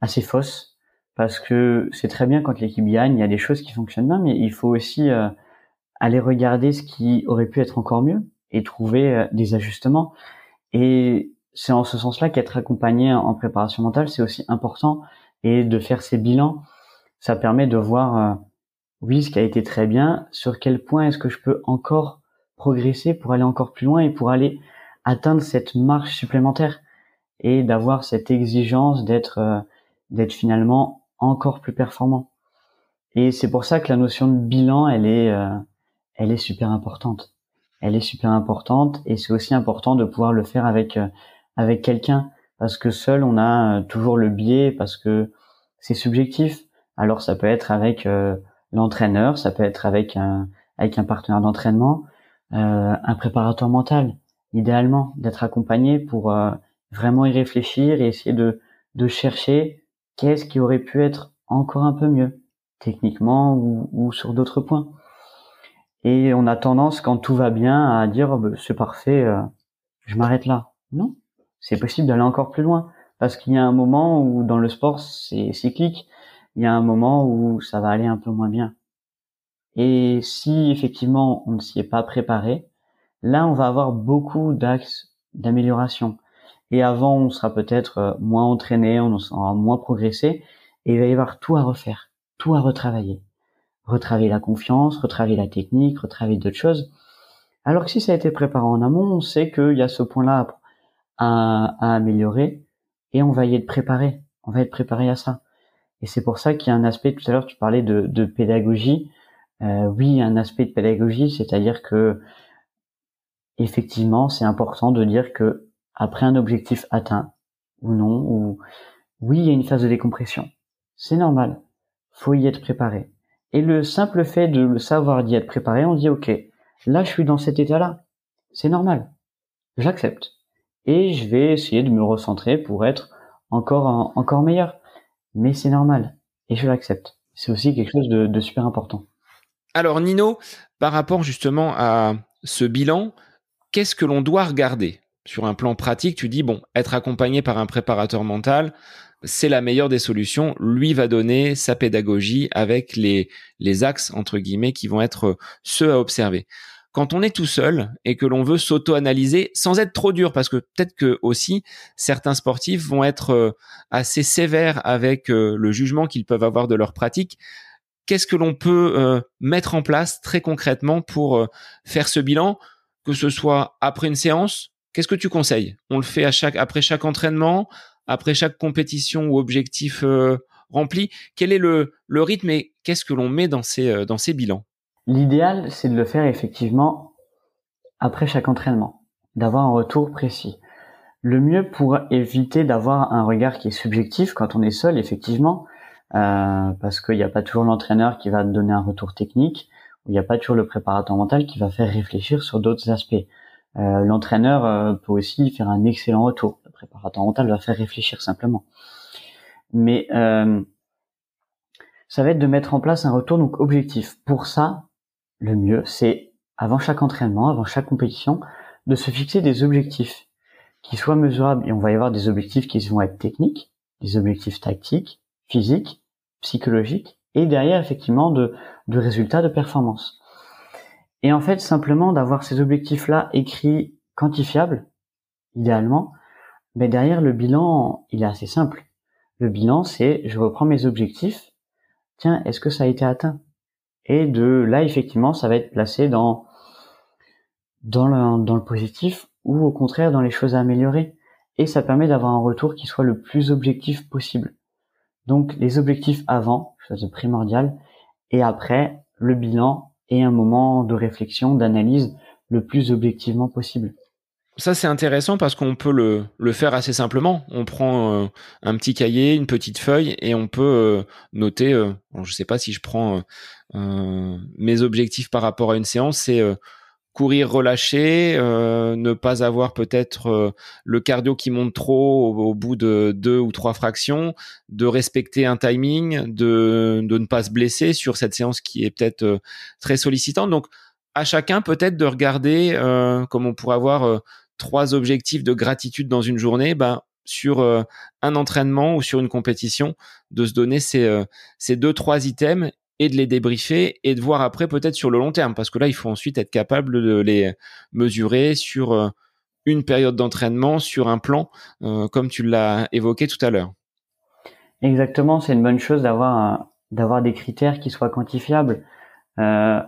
assez fausse parce que c'est très bien quand l'équipe gagne, il y a des choses qui fonctionnent bien, mais il faut aussi euh, aller regarder ce qui aurait pu être encore mieux et trouver des ajustements. Et c'est en ce sens-là qu'être accompagné en préparation mentale, c'est aussi important et de faire ces bilans, ça permet de voir oui ce qui a été très bien, sur quel point est-ce que je peux encore progresser pour aller encore plus loin et pour aller atteindre cette marche supplémentaire et d'avoir cette exigence d'être euh, d'être finalement encore plus performant. Et c'est pour ça que la notion de bilan, elle est euh, elle est super importante. Elle est super importante et c'est aussi important de pouvoir le faire avec euh, avec quelqu'un parce que seul on a toujours le biais parce que c'est subjectif. Alors ça peut être avec l'entraîneur, ça peut être avec un avec un partenaire d'entraînement, un préparateur mental idéalement d'être accompagné pour euh, vraiment y réfléchir et essayer de, de chercher qu'est-ce qui aurait pu être encore un peu mieux, techniquement ou, sur d'autres points. Et on a tendance, quand tout va bien, à dire oh, bah, c'est parfait, euh, je m'arrête là. Non, c'est possible d'aller encore plus loin parce qu'il y a un moment où dans le sport c'est cyclique, il y a un moment où ça va aller un peu moins bien. Et si effectivement on ne s'y est pas préparé, Là, on va avoir beaucoup d'axes d'amélioration. Et avant, on sera peut-être euh, moins entraîné, on sera moins progressé, et il va y avoir tout à refaire, tout à retravailler. Retravailler la confiance, retravailler la technique, retravailler d'autres choses. Alors que si ça a été préparé en amont, on sait qu'il y a ce point-là à, améliorer, et on va y être préparé. On va être préparé à ça. Et c'est pour ça qu'il y a un aspect, tout à l'heure tu parlais de, pédagogie. Euh, oui, un aspect de pédagogie, c'est-à-dire que effectivement, c'est important de dire que après un objectif atteint ou non, ou oui, il y a une phase de décompression. C'est normal. Faut y être préparé. Et le simple fait de le savoir d'y être préparé, on dit ok, là je suis dans cet état-là. C'est normal. J'accepte. Et je vais essayer de me recentrer pour être encore encore meilleur. Mais c'est normal. Et je l'accepte. C'est aussi quelque chose de, de super important. Alors Nino, par rapport justement à ce bilan, qu'est-ce que l'on doit regarder? Sur un plan pratique Tu dis bon, être accompagné par un préparateur mental, c'est la meilleure des solutions. Lui va donner sa pédagogie avec les les axes entre guillemets qui vont être ceux à observer. Quand on est tout seul et que l'on veut s'auto-analyser sans être trop dur, parce que peut-être que aussi certains sportifs vont être euh, assez sévères avec euh, le jugement qu'ils peuvent avoir de leur pratique. Qu'est-ce que l'on peut euh, mettre en place très concrètement pour faire ce bilan que ce soit après une séance, qu'est-ce que tu conseilles? On le fait à chaque, après chaque entraînement, après chaque compétition ou objectif euh, rempli Quel est le, le rythme et qu'est-ce que l'on met dans ces, euh, dans ces bilans? L'idéal, c'est de le faire effectivement après chaque entraînement, d'avoir un retour précis. Le mieux pour éviter d'avoir un regard qui est subjectif quand on est seul, effectivement, euh, parce qu'il n'y a pas toujours l'entraîneur qui va donner un retour technique, il n'y a pas toujours le préparateur mental qui va faire réfléchir sur d'autres aspects. Euh, l'entraîneur euh, peut aussi faire un excellent retour. Le préparateur mental va faire réfléchir simplement. Mais euh, ça va être de mettre en place un retour donc objectif. Pour ça, le mieux, c'est avant chaque entraînement, avant chaque compétition, de se fixer des objectifs qui soient mesurables. Et on va y avoir des objectifs qui vont être techniques, des objectifs tactiques, physiques, psychologiques, et derrière effectivement de, de résultats de performance. Et en fait, simplement d'avoir ces objectifs-là écrits, quantifiables, idéalement, mais derrière le bilan, il est assez simple. Le bilan, c'est je reprends mes objectifs. Tiens, est-ce que ça a été atteint? Et de là, effectivement, ça va être placé dans dans le, dans le positif ou au contraire dans les choses à améliorer. Et ça permet d'avoir un retour qui soit le plus objectif possible. Donc les objectifs avant, chose primordiale, et après le bilan et un moment de réflexion, d'analyse le plus objectivement possible. Ça, c'est intéressant parce qu'on peut le, le, faire assez simplement. On prend euh, un petit cahier, une petite feuille et on peut euh, noter, euh, je ne sais pas si je prends mes objectifs par rapport à une séance, c'est courir relâché, euh, ne pas avoir peut-être euh, le cardio qui monte trop au, bout de deux ou trois fractions, de respecter un timing, de, de ne pas se blesser sur cette séance qui est peut-être euh, très sollicitante. Donc à chacun peut-être de regarder, comme on pourrait avoir trois objectifs de gratitude dans une journée, ben, sur un entraînement ou sur une compétition, de se donner ces, ces deux, trois items et de les débriefer et de voir après peut-être sur le long terme parce que là il faut ensuite être capable de les mesurer sur euh, une période d'entraînement, sur un plan euh, comme tu l'as évoqué tout à l'heure. Exactement, c'est une bonne chose d'avoir d'avoir des critères qui soient quantifiables. Euh,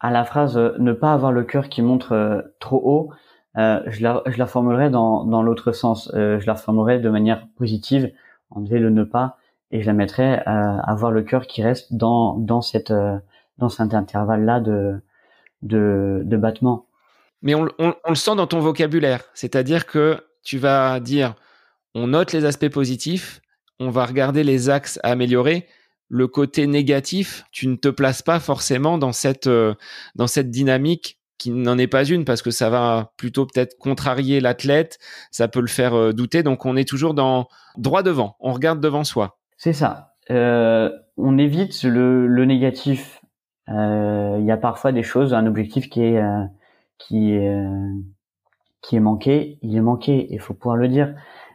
à la phrase ne pas avoir le cœur qui montre trop haut, je la je la formulerai dans dans l'autre sens. je la formulerai de manière positive, enlever le ne pas et je la mettrais à avoir le cœur qui reste dans dans cette euh, dans cet intervalle là de de, de battement. Mais on, on, on, le sent dans ton vocabulaire, c'est-à-dire que tu vas dire on note les aspects positifs, on va regarder les axes à améliorer. Le côté négatif, tu ne te places pas forcément dans cette euh, dans cette dynamique qui n'en est pas une parce que ça va plutôt peut-être contrarier l'athlète, ça peut le faire euh, douter. Donc on est toujours dans droit devant, on regarde devant soi. C'est ça. Euh, on évite le, le négatif. Euh, il y a parfois des choses, un objectif qui est euh, qui est euh, qui est manqué, il est manqué, il faut pouvoir le dire.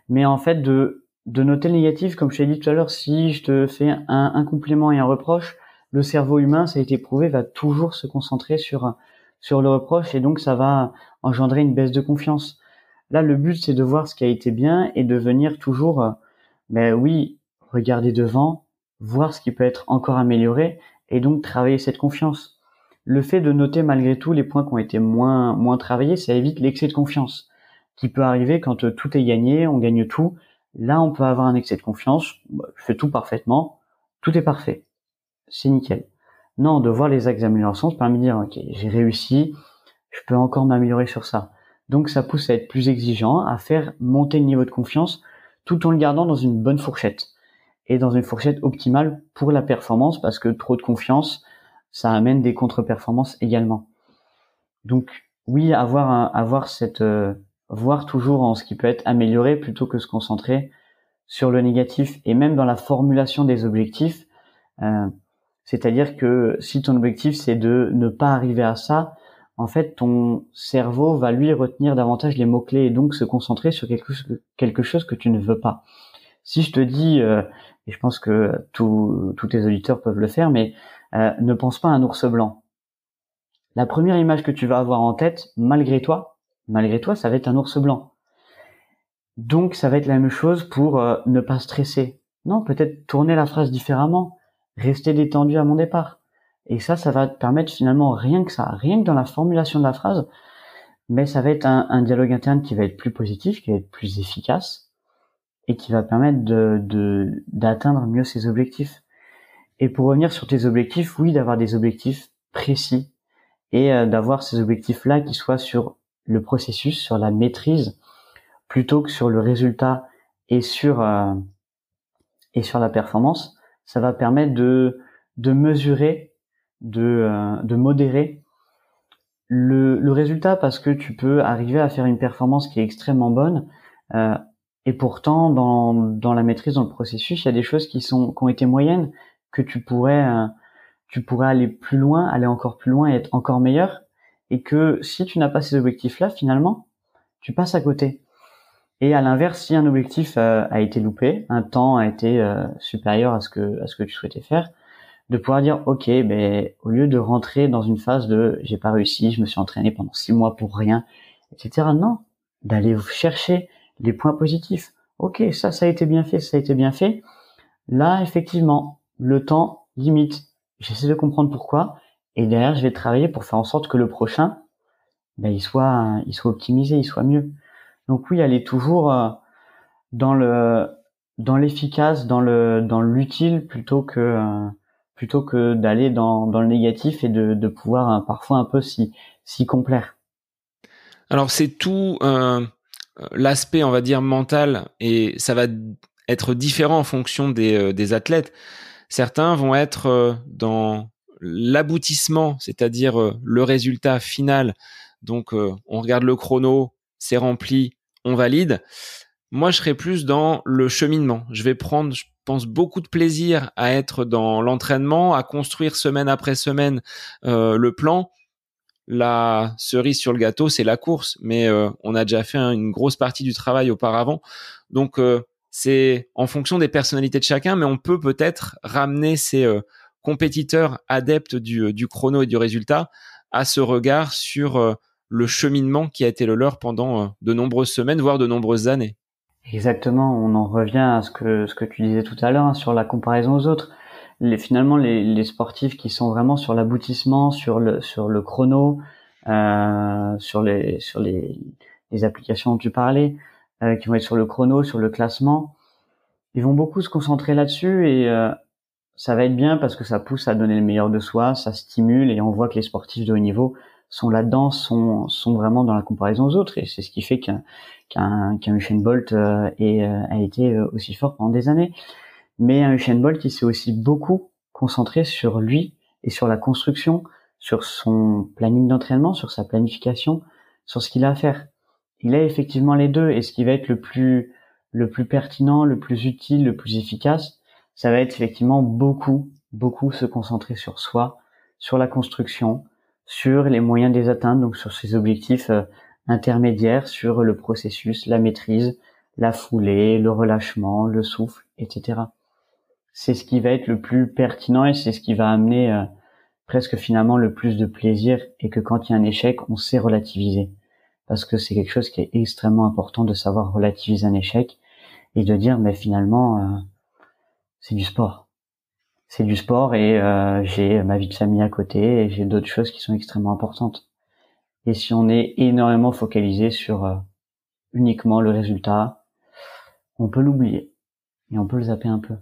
Mais en fait, de de noter le négatif, comme je t'ai dit tout à l'heure, si je te fais un, un compliment et un reproche, le cerveau humain, ça a été prouvé, va toujours se concentrer sur sur le reproche et donc ça va engendrer une baisse de confiance. Là, le but, c'est de voir ce qui a été bien et de venir toujours, ben oui, regarder devant, voir ce qui peut être encore amélioré et donc travailler cette confiance. Le fait de noter malgré tout les points qui ont été moins moins travaillés, ça évite l'excès de confiance qui peut arriver quand euh, tout est gagné, on gagne tout. Là, on peut avoir un excès de confiance. Bah, je fais tout parfaitement, tout est parfait, c'est nickel. Non, de voir les axes d'amélioration, ça permet de dire ok, j'ai réussi, je peux encore m'améliorer sur ça. Donc ça pousse à être plus exigeant, à faire monter le niveau de confiance, tout en le gardant dans une bonne fourchette et dans une fourchette optimale pour la performance parce que trop de confiance, ça amène des contre-performances également. Donc oui, avoir avoir cette euh, voir toujours en ce qui peut être amélioré plutôt que se concentrer sur le négatif et même dans la formulation des objectifs. Euh, c'est-à-dire que si ton objectif c'est de ne pas arriver à ça, en fait ton cerveau va lui retenir davantage les mots clés et donc se concentrer sur quelque quelque chose que tu ne veux pas. Si je te dis euh, et je pense que tous tes auditeurs peuvent le faire, mais euh, ne pense pas à un ours blanc. La première image que tu vas avoir en tête, malgré toi, malgré toi, ça va être un ours blanc. Donc ça va être la même chose pour euh, ne pas stresser. Non, peut-être tourner la phrase différemment, rester détendu à mon départ. Et ça, ça va te permettre finalement rien que ça, rien que dans la formulation de la phrase, mais ça va être un, dialogue interne qui va être plus positif, qui va être plus efficace et qui va permettre de d'atteindre mieux ses objectifs. Et pour revenir sur tes objectifs, oui, d'avoir des objectifs précis et euh, d'avoir ces objectifs-là qui soient sur le processus, sur la maîtrise, plutôt que sur le résultat et sur euh, et sur la performance. Ça va permettre de de mesurer, de euh, de modérer le, le résultat parce que tu peux arriver à faire une performance qui est extrêmement bonne. Euh, et pourtant, dans, dans la maîtrise, dans le processus, il y a des choses qui sont qui ont été moyennes que tu pourrais tu pourrais aller plus loin, aller encore plus loin et être encore meilleur. Et que si tu n'as pas ces objectifs-là, finalement, tu passes à côté. Et à l'inverse, si un objectif euh, a été loupé, un temps a été euh, supérieur à ce que à ce que tu souhaitais faire, de pouvoir dire ok, ben au lieu de rentrer dans une phase de j'ai pas réussi, je me suis entraîné pendant six mois pour rien, etc. Non, d'aller chercher les points positifs. Ok, ça, ça a été bien fait, ça a été bien fait. Là, effectivement, le temps limite j'essaie de comprendre pourquoi, et derrière, je vais travailler pour faire en sorte que le prochain, ben, il soit, il soit optimisé, il soit mieux. Donc oui, aller toujours euh, dans le, dans l'efficace, dans le, dans l'utile plutôt que, euh, plutôt que d'aller dans, dans le négatif et de, de pouvoir euh, parfois un peu s'y, s'y complaire. Alors c'est tout l'aspect, on va dire mental, et ça va être différent en fonction des, des athlètes. Certains vont être euh, dans l'aboutissement, c'est-à-dire euh, le résultat final. Donc, euh, on regarde le chrono, c'est rempli, on valide. Moi, je serais plus dans le cheminement. Je vais prendre, je pense, beaucoup de plaisir à être dans l'entraînement, à construire semaine après semaine le plan. La cerise sur le gâteau, c'est la course, mais on a déjà fait une grosse partie du travail auparavant. Donc, c'est en fonction des personnalités de chacun, mais on peut peut-être ramener ces euh, compétiteurs adeptes du, euh, chrono et du résultat à ce regard sur euh, le cheminement qui a été le leur pendant de nombreuses semaines, voire de nombreuses années. Exactement, on en revient à ce que ce que tu disais tout à l'heure hein, sur la comparaison aux autres. Les, finalement, les, les, sportifs qui sont vraiment sur l'aboutissement, sur le sur le chrono, euh, sur les sur les, les applications dont tu parlais, euh, qui vont être sur le chrono, sur le classement. Ils vont beaucoup se concentrer là-dessus et euh, ça va être bien parce que ça pousse à donner le meilleur de soi, ça stimule et on voit que les sportifs de haut niveau sont là-dedans, sont, sont vraiment dans la comparaison aux autres et c'est ce qui fait qu'un qu'un qu'un Usain Bolt euh, a été aussi fort pendant des années. Mais un Usain Bolt, il s'est aussi beaucoup concentré sur lui et sur la construction, sur son planning d'entraînement, sur sa planification, sur ce qu'il a à faire il a effectivement les deux. Et ce qui va être le plus, le plus pertinent, le plus utile, le plus efficace, ça va être effectivement beaucoup, beaucoup se concentrer sur soi, sur la construction, sur les moyens de les atteindre, donc sur ses objectifs euh, intermédiaires, sur le processus, la maîtrise, la foulée, le relâchement, le souffle, etc. C'est ce qui va être le plus pertinent et c'est ce qui va amener euh, presque finalement le plus de plaisir et que quand il y a un échec, on sait relativiser. Parce que c'est quelque chose qui est extrêmement important de savoir relativiser un échec et de dire mais finalement euh, c'est du sport. C'est du sport et euh, j'ai ma vie de famille à côté et j'ai d'autres choses qui sont extrêmement importantes. Et si on est énormément focalisé sur euh, uniquement le résultat on peut l'oublier et on peut le zapper un peu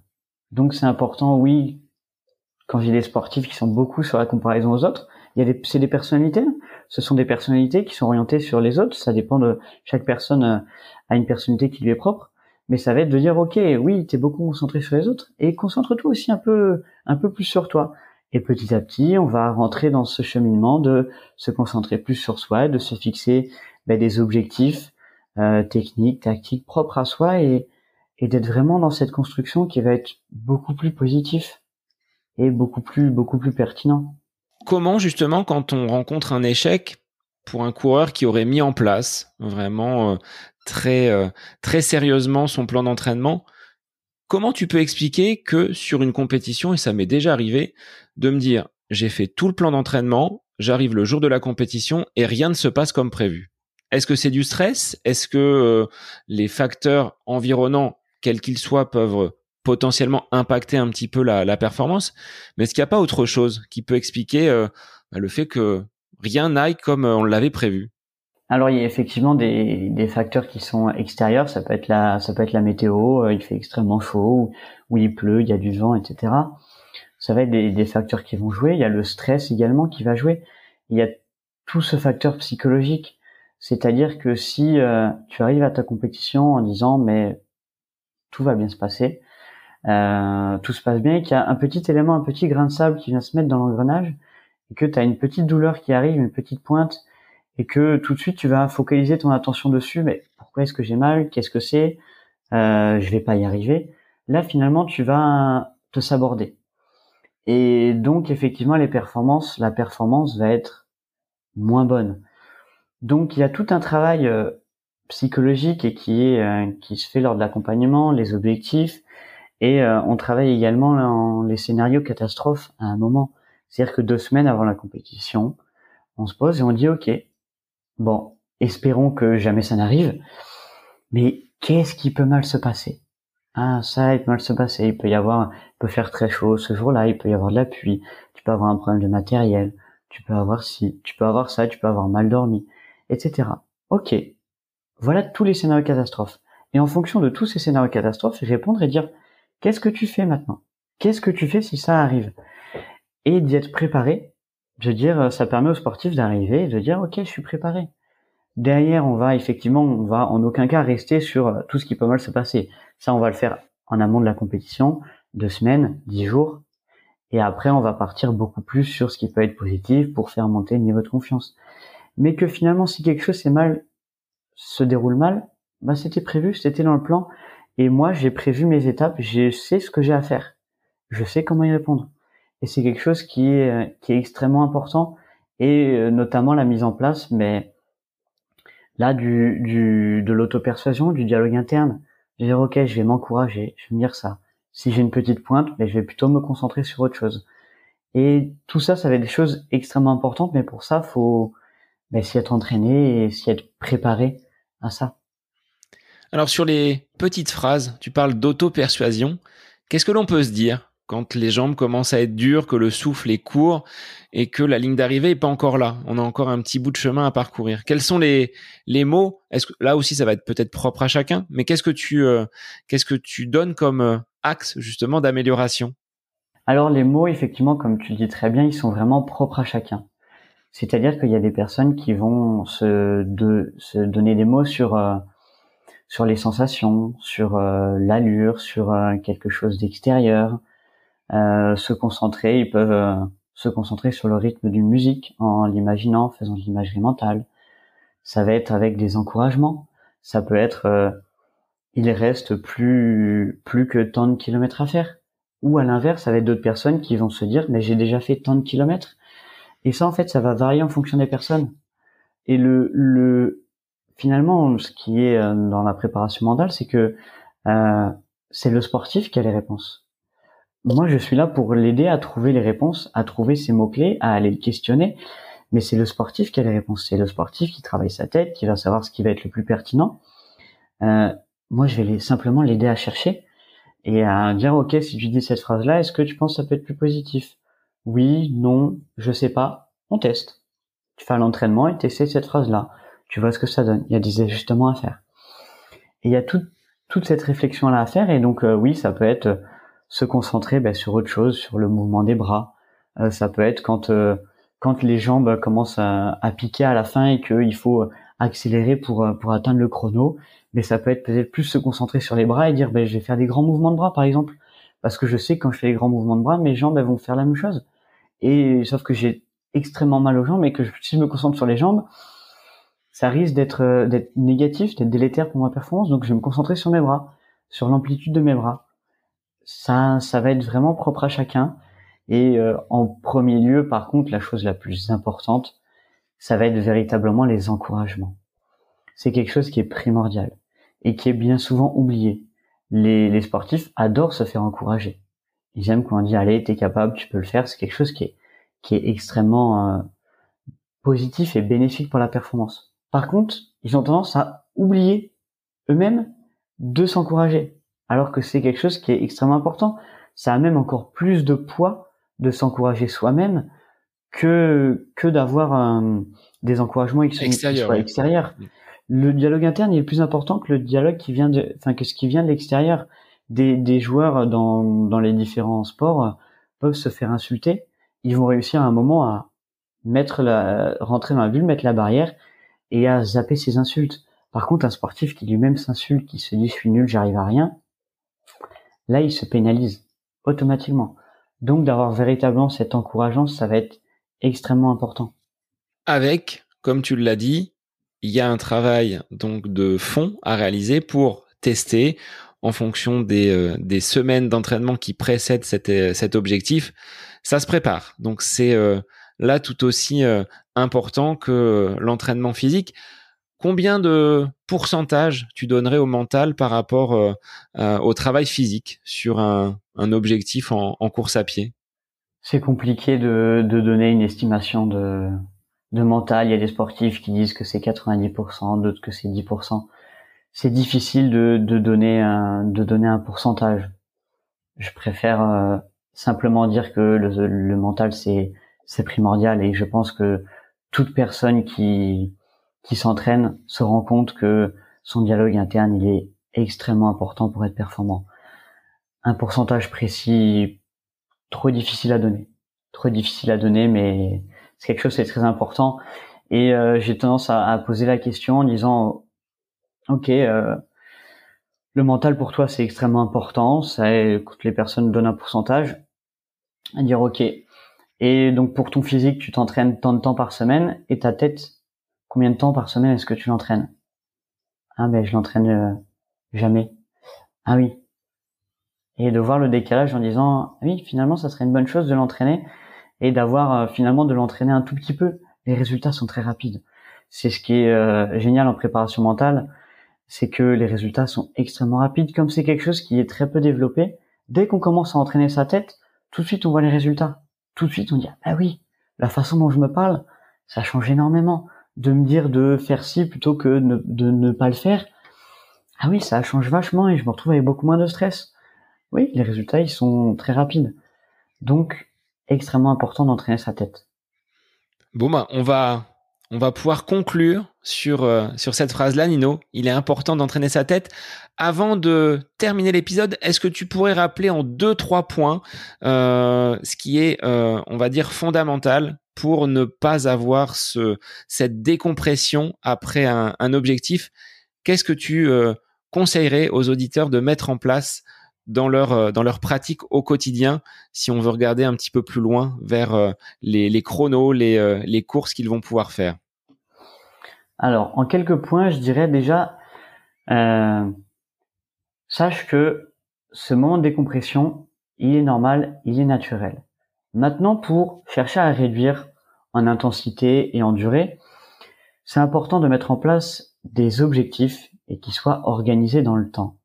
donc c'est important oui quand j'ai des sportifs qui sont beaucoup sur la comparaison aux autres il y a des c'est des personnalités ce sont des personnalités qui sont orientées sur les autres. Ça dépend de chaque personne euh, a une personnalité qui lui est propre. Mais ça va être de dire, OK, oui, t'es beaucoup concentré sur les autres et concentre-toi aussi un peu, un peu plus sur toi. Et petit à petit, on va rentrer dans ce cheminement de se concentrer plus sur soi, de se fixer ben, des objectifs euh, techniques, tactiques propres à soi et, et d'être vraiment dans cette construction qui va être beaucoup plus positif et beaucoup plus, beaucoup plus pertinent comment justement quand on rencontre un échec pour un coureur qui aurait mis en place vraiment euh, très euh, très sérieusement son plan d'entraînement, comment tu peux expliquer que sur une compétition et ça m'est déjà arrivé de me dire j'ai fait tout le plan d'entraînement, j'arrive le jour de la compétition et rien ne se passe comme prévu? Est-ce que c'est du stress? Est-ce que euh, les facteurs environnants, quels qu'ils soient, peuvent potentiellement impacter un petit peu la, performance. Mais est-ce qu'il n'y a pas autre chose qui peut expliquer euh, bah, le fait que rien n'aille comme euh, on l'avait prévu? Alors il y a effectivement des, des, facteurs qui sont extérieurs, ça peut être la ça peut être la météo, euh, il fait extrêmement chaud, ou, il pleut, il y a du vent, etc. Ça va être des, des, facteurs qui vont jouer. Il y a le stress également qui va jouer. Il y a tout ce facteur psychologique, c'est-à-dire que si euh, tu arrives à ta compétition en disant mais tout va bien se passer, euh, tout se passe bien, qu'il y a un petit élément, un petit grain de sable qui vient se mettre dans l'engrenage, et que tu as une petite douleur qui arrive, une petite pointe et que tout de suite tu vas focaliser ton attention dessus. Mais pourquoi est-ce que j'ai mal? Qu'est-ce que c'est? Euh, Je vais pas y arriver. Là, finalement, tu vas te saborder. Et donc, effectivement, les performances, la performance va être moins bonne. Donc, il y a tout un travail euh, psychologique et qui est euh, qui se fait lors de l'accompagnement, les objectifs, et euh, on travaille également dans les scénarios catastrophes à un moment. C'est-à-dire que deux semaines avant la compétition, on se pose et on dit OK, Bon, espérons que jamais ça n'arrive. Mais qu'est-ce qui peut mal se passer? Ah, ça, il peut mal se passer. Il peut y avoir, il peut faire très chaud ce jour-là. Il peut y avoir de la pluie. Tu peux avoir un problème de matériel. Tu peux avoir ci. Tu peux avoir ça. Tu peux avoir mal dormi, etc. Ok. Voilà tous les scénarios catastrophes. Et en fonction de tous ces scénarios catastrophes, répondre et dire qu'est-ce que tu fais maintenant? Qu'est-ce que tu fais si ça arrive? Et d'y être préparé veux dire, ça permet aux sportifs d'arriver et de dire, OK, je suis préparé. Derrière, on va effectivement, on va en aucun cas rester sur tout ce qui peut mal se passer. Ça, on va le faire en amont de la compétition, deux semaines, dix jours. Et après, on va partir beaucoup plus sur ce qui peut être positif pour faire monter le niveau de confiance. Mais que finalement, si quelque chose est mal, se déroule mal, bah, c'était prévu, c'était dans le plan. Et moi, j'ai prévu mes étapes, je sais ce que j'ai à faire. Je sais comment y répondre. Et c'est quelque chose qui est qui est extrêmement important. Et euh, notamment la mise en place mais là du, du de l'auto-persuasion du dialogue interne. Je vais dire ok je vais m'encourager je vais me dire ça. Si j'ai une petite pointe mais je vais plutôt me concentrer sur autre chose. Et tout ça ça va être des choses extrêmement importantes mais pour ça faut ben, s'y être entraîné et s'y être préparé à ça alors sur les petites phrases tu parles d'auto-persuasion qu'est-ce que l'on peut se dire quand les jambes commencent à être dures, que le souffle est court et que la ligne d'arrivée est pas encore là? On a encore un petit bout de chemin à parcourir. Quels sont les les mots? Est-ce que là aussi ça va être peut-être propre à chacun, mais qu'est-ce que tu euh, qu'est-ce que tu donnes comme euh, axe justement d'amélioration? Alors les mots effectivement comme tu dis très bien, ils sont vraiment propres à chacun. C'est-à-dire qu'il y a des personnes qui vont se, donner des mots sur euh, sur les sensations, sur l'allure, sur quelque chose d'extérieur, euh, se concentrer, ils peuvent euh, se concentrer sur le rythme d'une musique en l'imaginant, faisant de l'imagerie mentale. Ça va être avec des encouragements. Ça peut être euh, il reste plus plus que tant de kilomètres à faire. Ou à l'inverse, avec d'autres personnes qui vont se dire mais j'ai déjà fait tant de kilomètres. Et ça en fait, ça va varier en fonction des personnes. Et le le finalement, ce qui est dans la préparation mentale, c'est que euh, c'est le sportif qui a les réponses moi, je suis là pour l'aider à trouver les réponses, à trouver ses mots-clés, à aller le questionner. Mais c'est le sportif qui a les réponses. C'est le sportif qui travaille sa tête, qui va savoir ce qui va être le plus pertinent. Euh, moi, je vais simplement l'aider à chercher et à dire, OK, si tu dis cette phrase-là, est-ce que tu penses que ça peut être plus positif? Oui, non, je sais pas. On teste. Tu fais l'entraînement et tu essaies cette phrase-là. Tu vois ce que ça donne. Il y a des ajustements à faire. Et il y a toute cette réflexion-là à faire. Et donc, euh, oui, ça peut être se concentrer ben, sur autre chose, sur le mouvement des bras. Euh, ça peut être quand euh, quand les jambes commencent à, piquer à la fin et qu'il faut accélérer pour euh, pour atteindre le chrono. Mais ça peut être peut-être plus se concentrer sur les bras et dire ben je vais faire des grands mouvements de bras par exemple parce que je sais que quand je fais les grands mouvements de bras mes jambes vont faire la même chose. Et sauf que j'ai extrêmement mal aux jambes et que si je me concentre sur les jambes, ça risque d'être d'être négatif, d'être délétère pour ma performance. Donc je vais me concentrer sur mes bras, sur l'amplitude de mes bras ça, ça va être vraiment propre à chacun. Et euh, en premier lieu, par contre, la chose la plus importante, ça va être véritablement les encouragements. C'est quelque chose qui est primordial et qui est bien souvent oublié. Les sportifs adorent se faire encourager. Ils aiment quand on dit allez, t'es capable, tu peux le faire. C'est quelque chose qui est qui est extrêmement euh, positif et bénéfique pour la performance. Par contre, ils ont tendance à oublier eux-mêmes de s'encourager alors que c'est quelque chose qui est extrêmement important. Ça a même encore plus de poids de s'encourager soi-même que que d'avoir un, des encouragements extérieurs. extérieurs. Mm. Le dialogue interne est plus important que le dialogue qui vient de, enfin que ce qui vient de l'extérieur. Des, joueurs dans, dans les différents sports peuvent se faire insulter. Ils vont réussir à un moment à mettre la, rentrer dans la bulle, mettre la barrière et à zapper ses insultes. Par contre, un sportif qui lui-même s'insulte, qui se dit je suis nul, j'arrive à rien, là il se pénalise automatiquement. Donc d'avoir véritablement cette encourageant, ça va être extrêmement important. Avec, comme tu l'as dit, il y a un travail donc de fond à réaliser pour tester en fonction des, euh, des semaines d'entraînement qui précèdent cet, euh, cet objectif. Ça se prépare. Donc c'est euh, là tout aussi important que l'entraînement physique. Combien de pourcentage tu donnerais au mental par rapport au travail physique sur un, un objectif en, en course à pied? C'est compliqué de, de donner une estimation de, de mental. Il y a des sportifs qui disent que c'est 90%, d'autres que c'est 10%. C'est difficile de, de, donner un, de donner un pourcentage. Je préfère euh, simplement dire que le, le mental c'est c'est primordial et je pense que toute personne qui qui s'entraîne se rend compte que son dialogue interne il est extrêmement important pour être performant. Un pourcentage précis trop difficile à donner, trop difficile à donner, mais c'est quelque chose c'est très important. Et euh, j'ai tendance à, poser la question en disant, ok, euh, le mental pour toi c'est extrêmement important. Ça, toutes les personnes donnent un pourcentage. À dire ok. Et donc pour ton physique, tu t'entraînes tant de temps par semaine. Et ta tête, combien de temps par semaine est-ce que tu l'entraînes? Ah ben je l'entraîne euh, jamais. Ah oui. Et de voir le décalage en disant oui finalement ça serait une bonne chose de l'entraîner et d'avoir euh, finalement de l'entraîner un tout petit peu. Les résultats sont très rapides. C'est ce qui est génial en préparation mentale, c'est que les résultats sont extrêmement rapides. Comme c'est quelque chose qui est très peu développé, dès qu'on commence à entraîner sa tête, tout de suite on voit les résultats. Tout de suite on dit ah oui, la façon dont je me parle, ça change énormément. De me dire de faire ci plutôt que de ne pas le faire, ah oui, ça change vachement et je me retrouve avec beaucoup moins de stress. Oui, les résultats ils sont très rapides. Donc extrêmement important d'entraîner sa tête. Bon bah, on va on va pouvoir conclure sur euh, sur cette phrase-là, Nino. Il est important d'entraîner sa tête. Avant de terminer l'épisode, est-ce que tu pourrais rappeler en deux trois points euh, ce qui est, euh, on va dire, fondamental pour ne pas avoir ce cette décompression après un, objectif? Qu'est-ce que tu conseillerais aux auditeurs de mettre en place dans leur dans leur pratique au quotidien si on veut regarder un petit peu plus loin vers les, les chronos, les, les courses qu'ils vont pouvoir faire? Alors, en quelques points, je dirais déjà, euh, sache que ce moment de décompression, il est normal, il est naturel. Maintenant, pour chercher à réduire en intensité et en durée, c'est important de mettre en place des objectifs et qui soient organisés dans le temps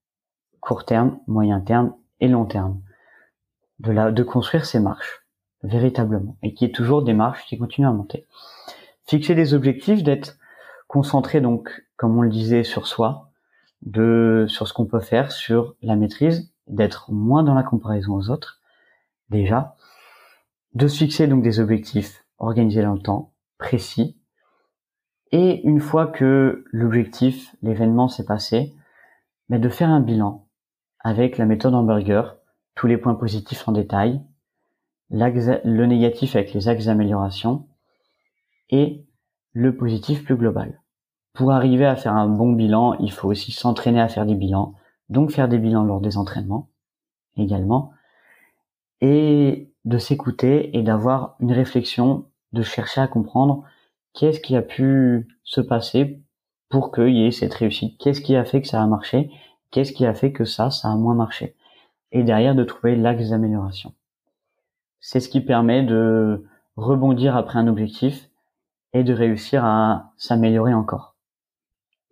court terme, moyen terme et long terme. De, la, de construire ces marches, véritablement, et qui est toujours des marches qui continuent à monter. Fixer des objectifs, d'être concentré donc, comme on le disait, sur soi, de sur ce qu'on peut faire, sur la maîtrise, d'être moins dans la comparaison aux autres, déjà, de se fixer donc des objectifs organisés dans le temps, précis, et une fois que l'objectif, l'événement s'est passé, mais de faire un bilan, avec la méthode hamburger, tous les points positifs en détail, le négatif avec les axes d'amélioration et le positif plus global. Pour arriver à faire un bon bilan, il faut aussi s'entraîner à faire des bilans, donc faire des bilans lors des entraînements également, et de s'écouter et d'avoir une réflexion, de chercher à comprendre qu'est-ce qui a pu se passer pour qu'il y ait cette réussite, qu'est-ce qui a fait que ça a marché Qu'est-ce qui a fait que ça, ça a moins marché Et derrière, de trouver l'axe d'amélioration. C'est ce qui permet de rebondir après un objectif et de réussir à s'améliorer encore.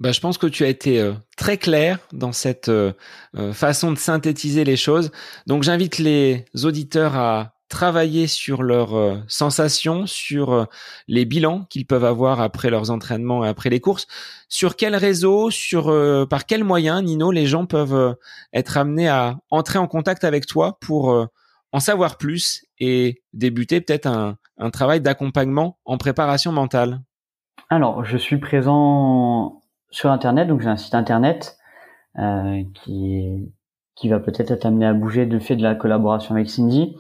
Bah, je pense que tu as été euh, très clair dans cette euh, euh, façon de synthétiser les choses. Donc j'invite les auditeurs à travailler sur leurs euh, sensations, sur euh, les bilans qu'ils peuvent avoir après leurs entraînements et après les courses. Sur quel réseau, sur par quels moyens, Nino, les gens peuvent être amenés à entrer en contact avec toi pour en savoir plus et débuter peut-être un, un travail d'accompagnement en préparation mentale? Alors, je suis présent sur Internet, donc j'ai un site Internet euh, qui qui va peut-être être amené à bouger du fait de la collaboration avec Cindy,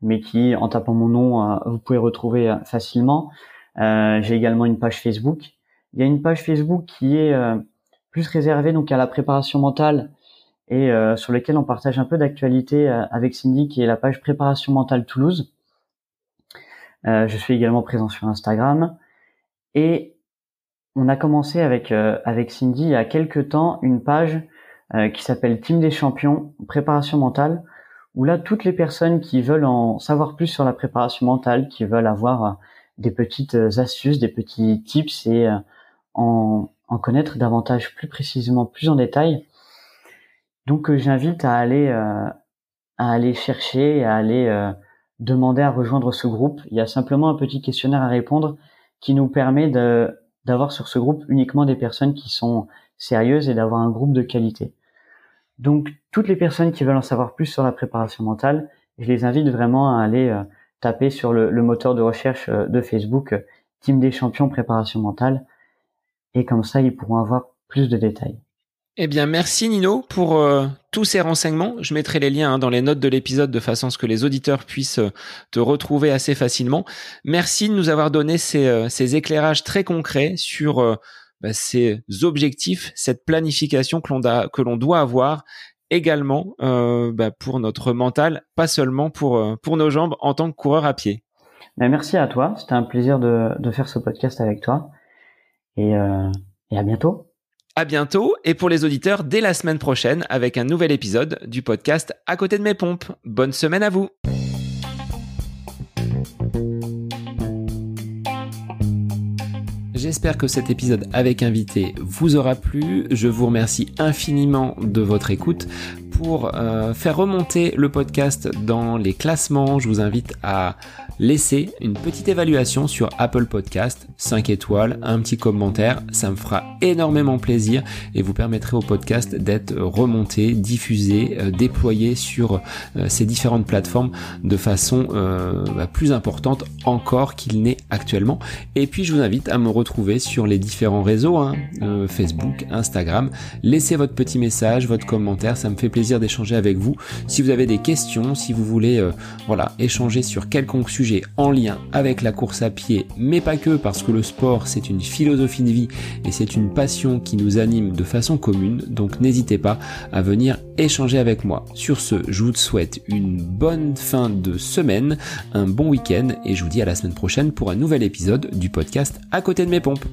mais qui, en tapant mon nom, euh, vous pouvez retrouver euh, facilement. j'ai également une page Facebook. Il y a une page Facebook qui est plus réservée donc à la préparation mentale et sur laquelle on partage un peu d'actualité avec Cindy, qui est la page préparation mentale Toulouse. je suis également présent sur Instagram et on a commencé avec avec Cindy il y a quelques temps une page euh, qui s'appelle Team des champions, préparation mentale, où là, toutes les personnes qui veulent en savoir plus sur la préparation mentale, qui veulent avoir euh, des petites euh, astuces, des petits tips et en, en connaître davantage plus précisément, plus en détail. Donc j'invite à aller à aller chercher, à aller demander à rejoindre ce groupe. Il y a simplement un petit questionnaire à répondre qui nous permet de d'avoir sur ce groupe uniquement des personnes qui sont sérieuses et d'avoir un groupe de qualité. Donc toutes les personnes qui veulent en savoir plus sur la préparation mentale, je les invite vraiment à aller euh, taper sur le, moteur de recherche euh, de Facebook euh, Team des champions préparation mentale et comme ça ils pourront avoir plus de détails. Eh bien, merci Nino pour tous ces renseignements. Je mettrai les liens hein, dans les notes de l'épisode de façon à ce que les auditeurs puissent te retrouver assez facilement. Merci de nous avoir donné ces, ces éclairages très concrets sur bah, ces objectifs, cette planification que l'on, doit avoir également euh, bah, pour notre mental, pas seulement pour, euh, nos jambes en tant que coureur à pied. Bah, merci à toi, c'était un plaisir de, faire ce podcast avec toi euh, et à bientôt. À bientôt et pour les auditeurs dès la semaine prochaine avec un nouvel épisode du podcast À côté de mes pompes. Bonne semaine à vous. J'espère que cet épisode avec invité vous aura plu. Je vous remercie infiniment de votre écoute. Pour euh, faire remonter le podcast dans les classements, je vous invite à laisser une petite évaluation sur Apple Podcast, 5 étoiles, un petit commentaire, ça me fera énormément plaisir et vous permettrez au podcast d'être remonté, diffusé, euh, déployé sur euh, ces différentes plateformes de façon bah, plus importante encore qu'il n'est actuellement. Et puis je vous invite à me retrouver sur les différents réseaux, hein, Facebook, Instagram. Laissez votre petit message, votre commentaire, ça me fait plaisir d'échanger avec vous. Si vous avez des questions, si vous voulez voilà, échanger sur quelconque sujet, en lien avec la course à pied, mais pas que parce que le sport c'est une philosophie de vie et c'est une passion qui nous anime de façon commune, donc n'hésitez pas à venir échanger avec moi. Sur ce, je vous souhaite une bonne fin de semaine, un bon week-end et je vous dis à la semaine prochaine pour un nouvel épisode du podcast à côté de mes pompes.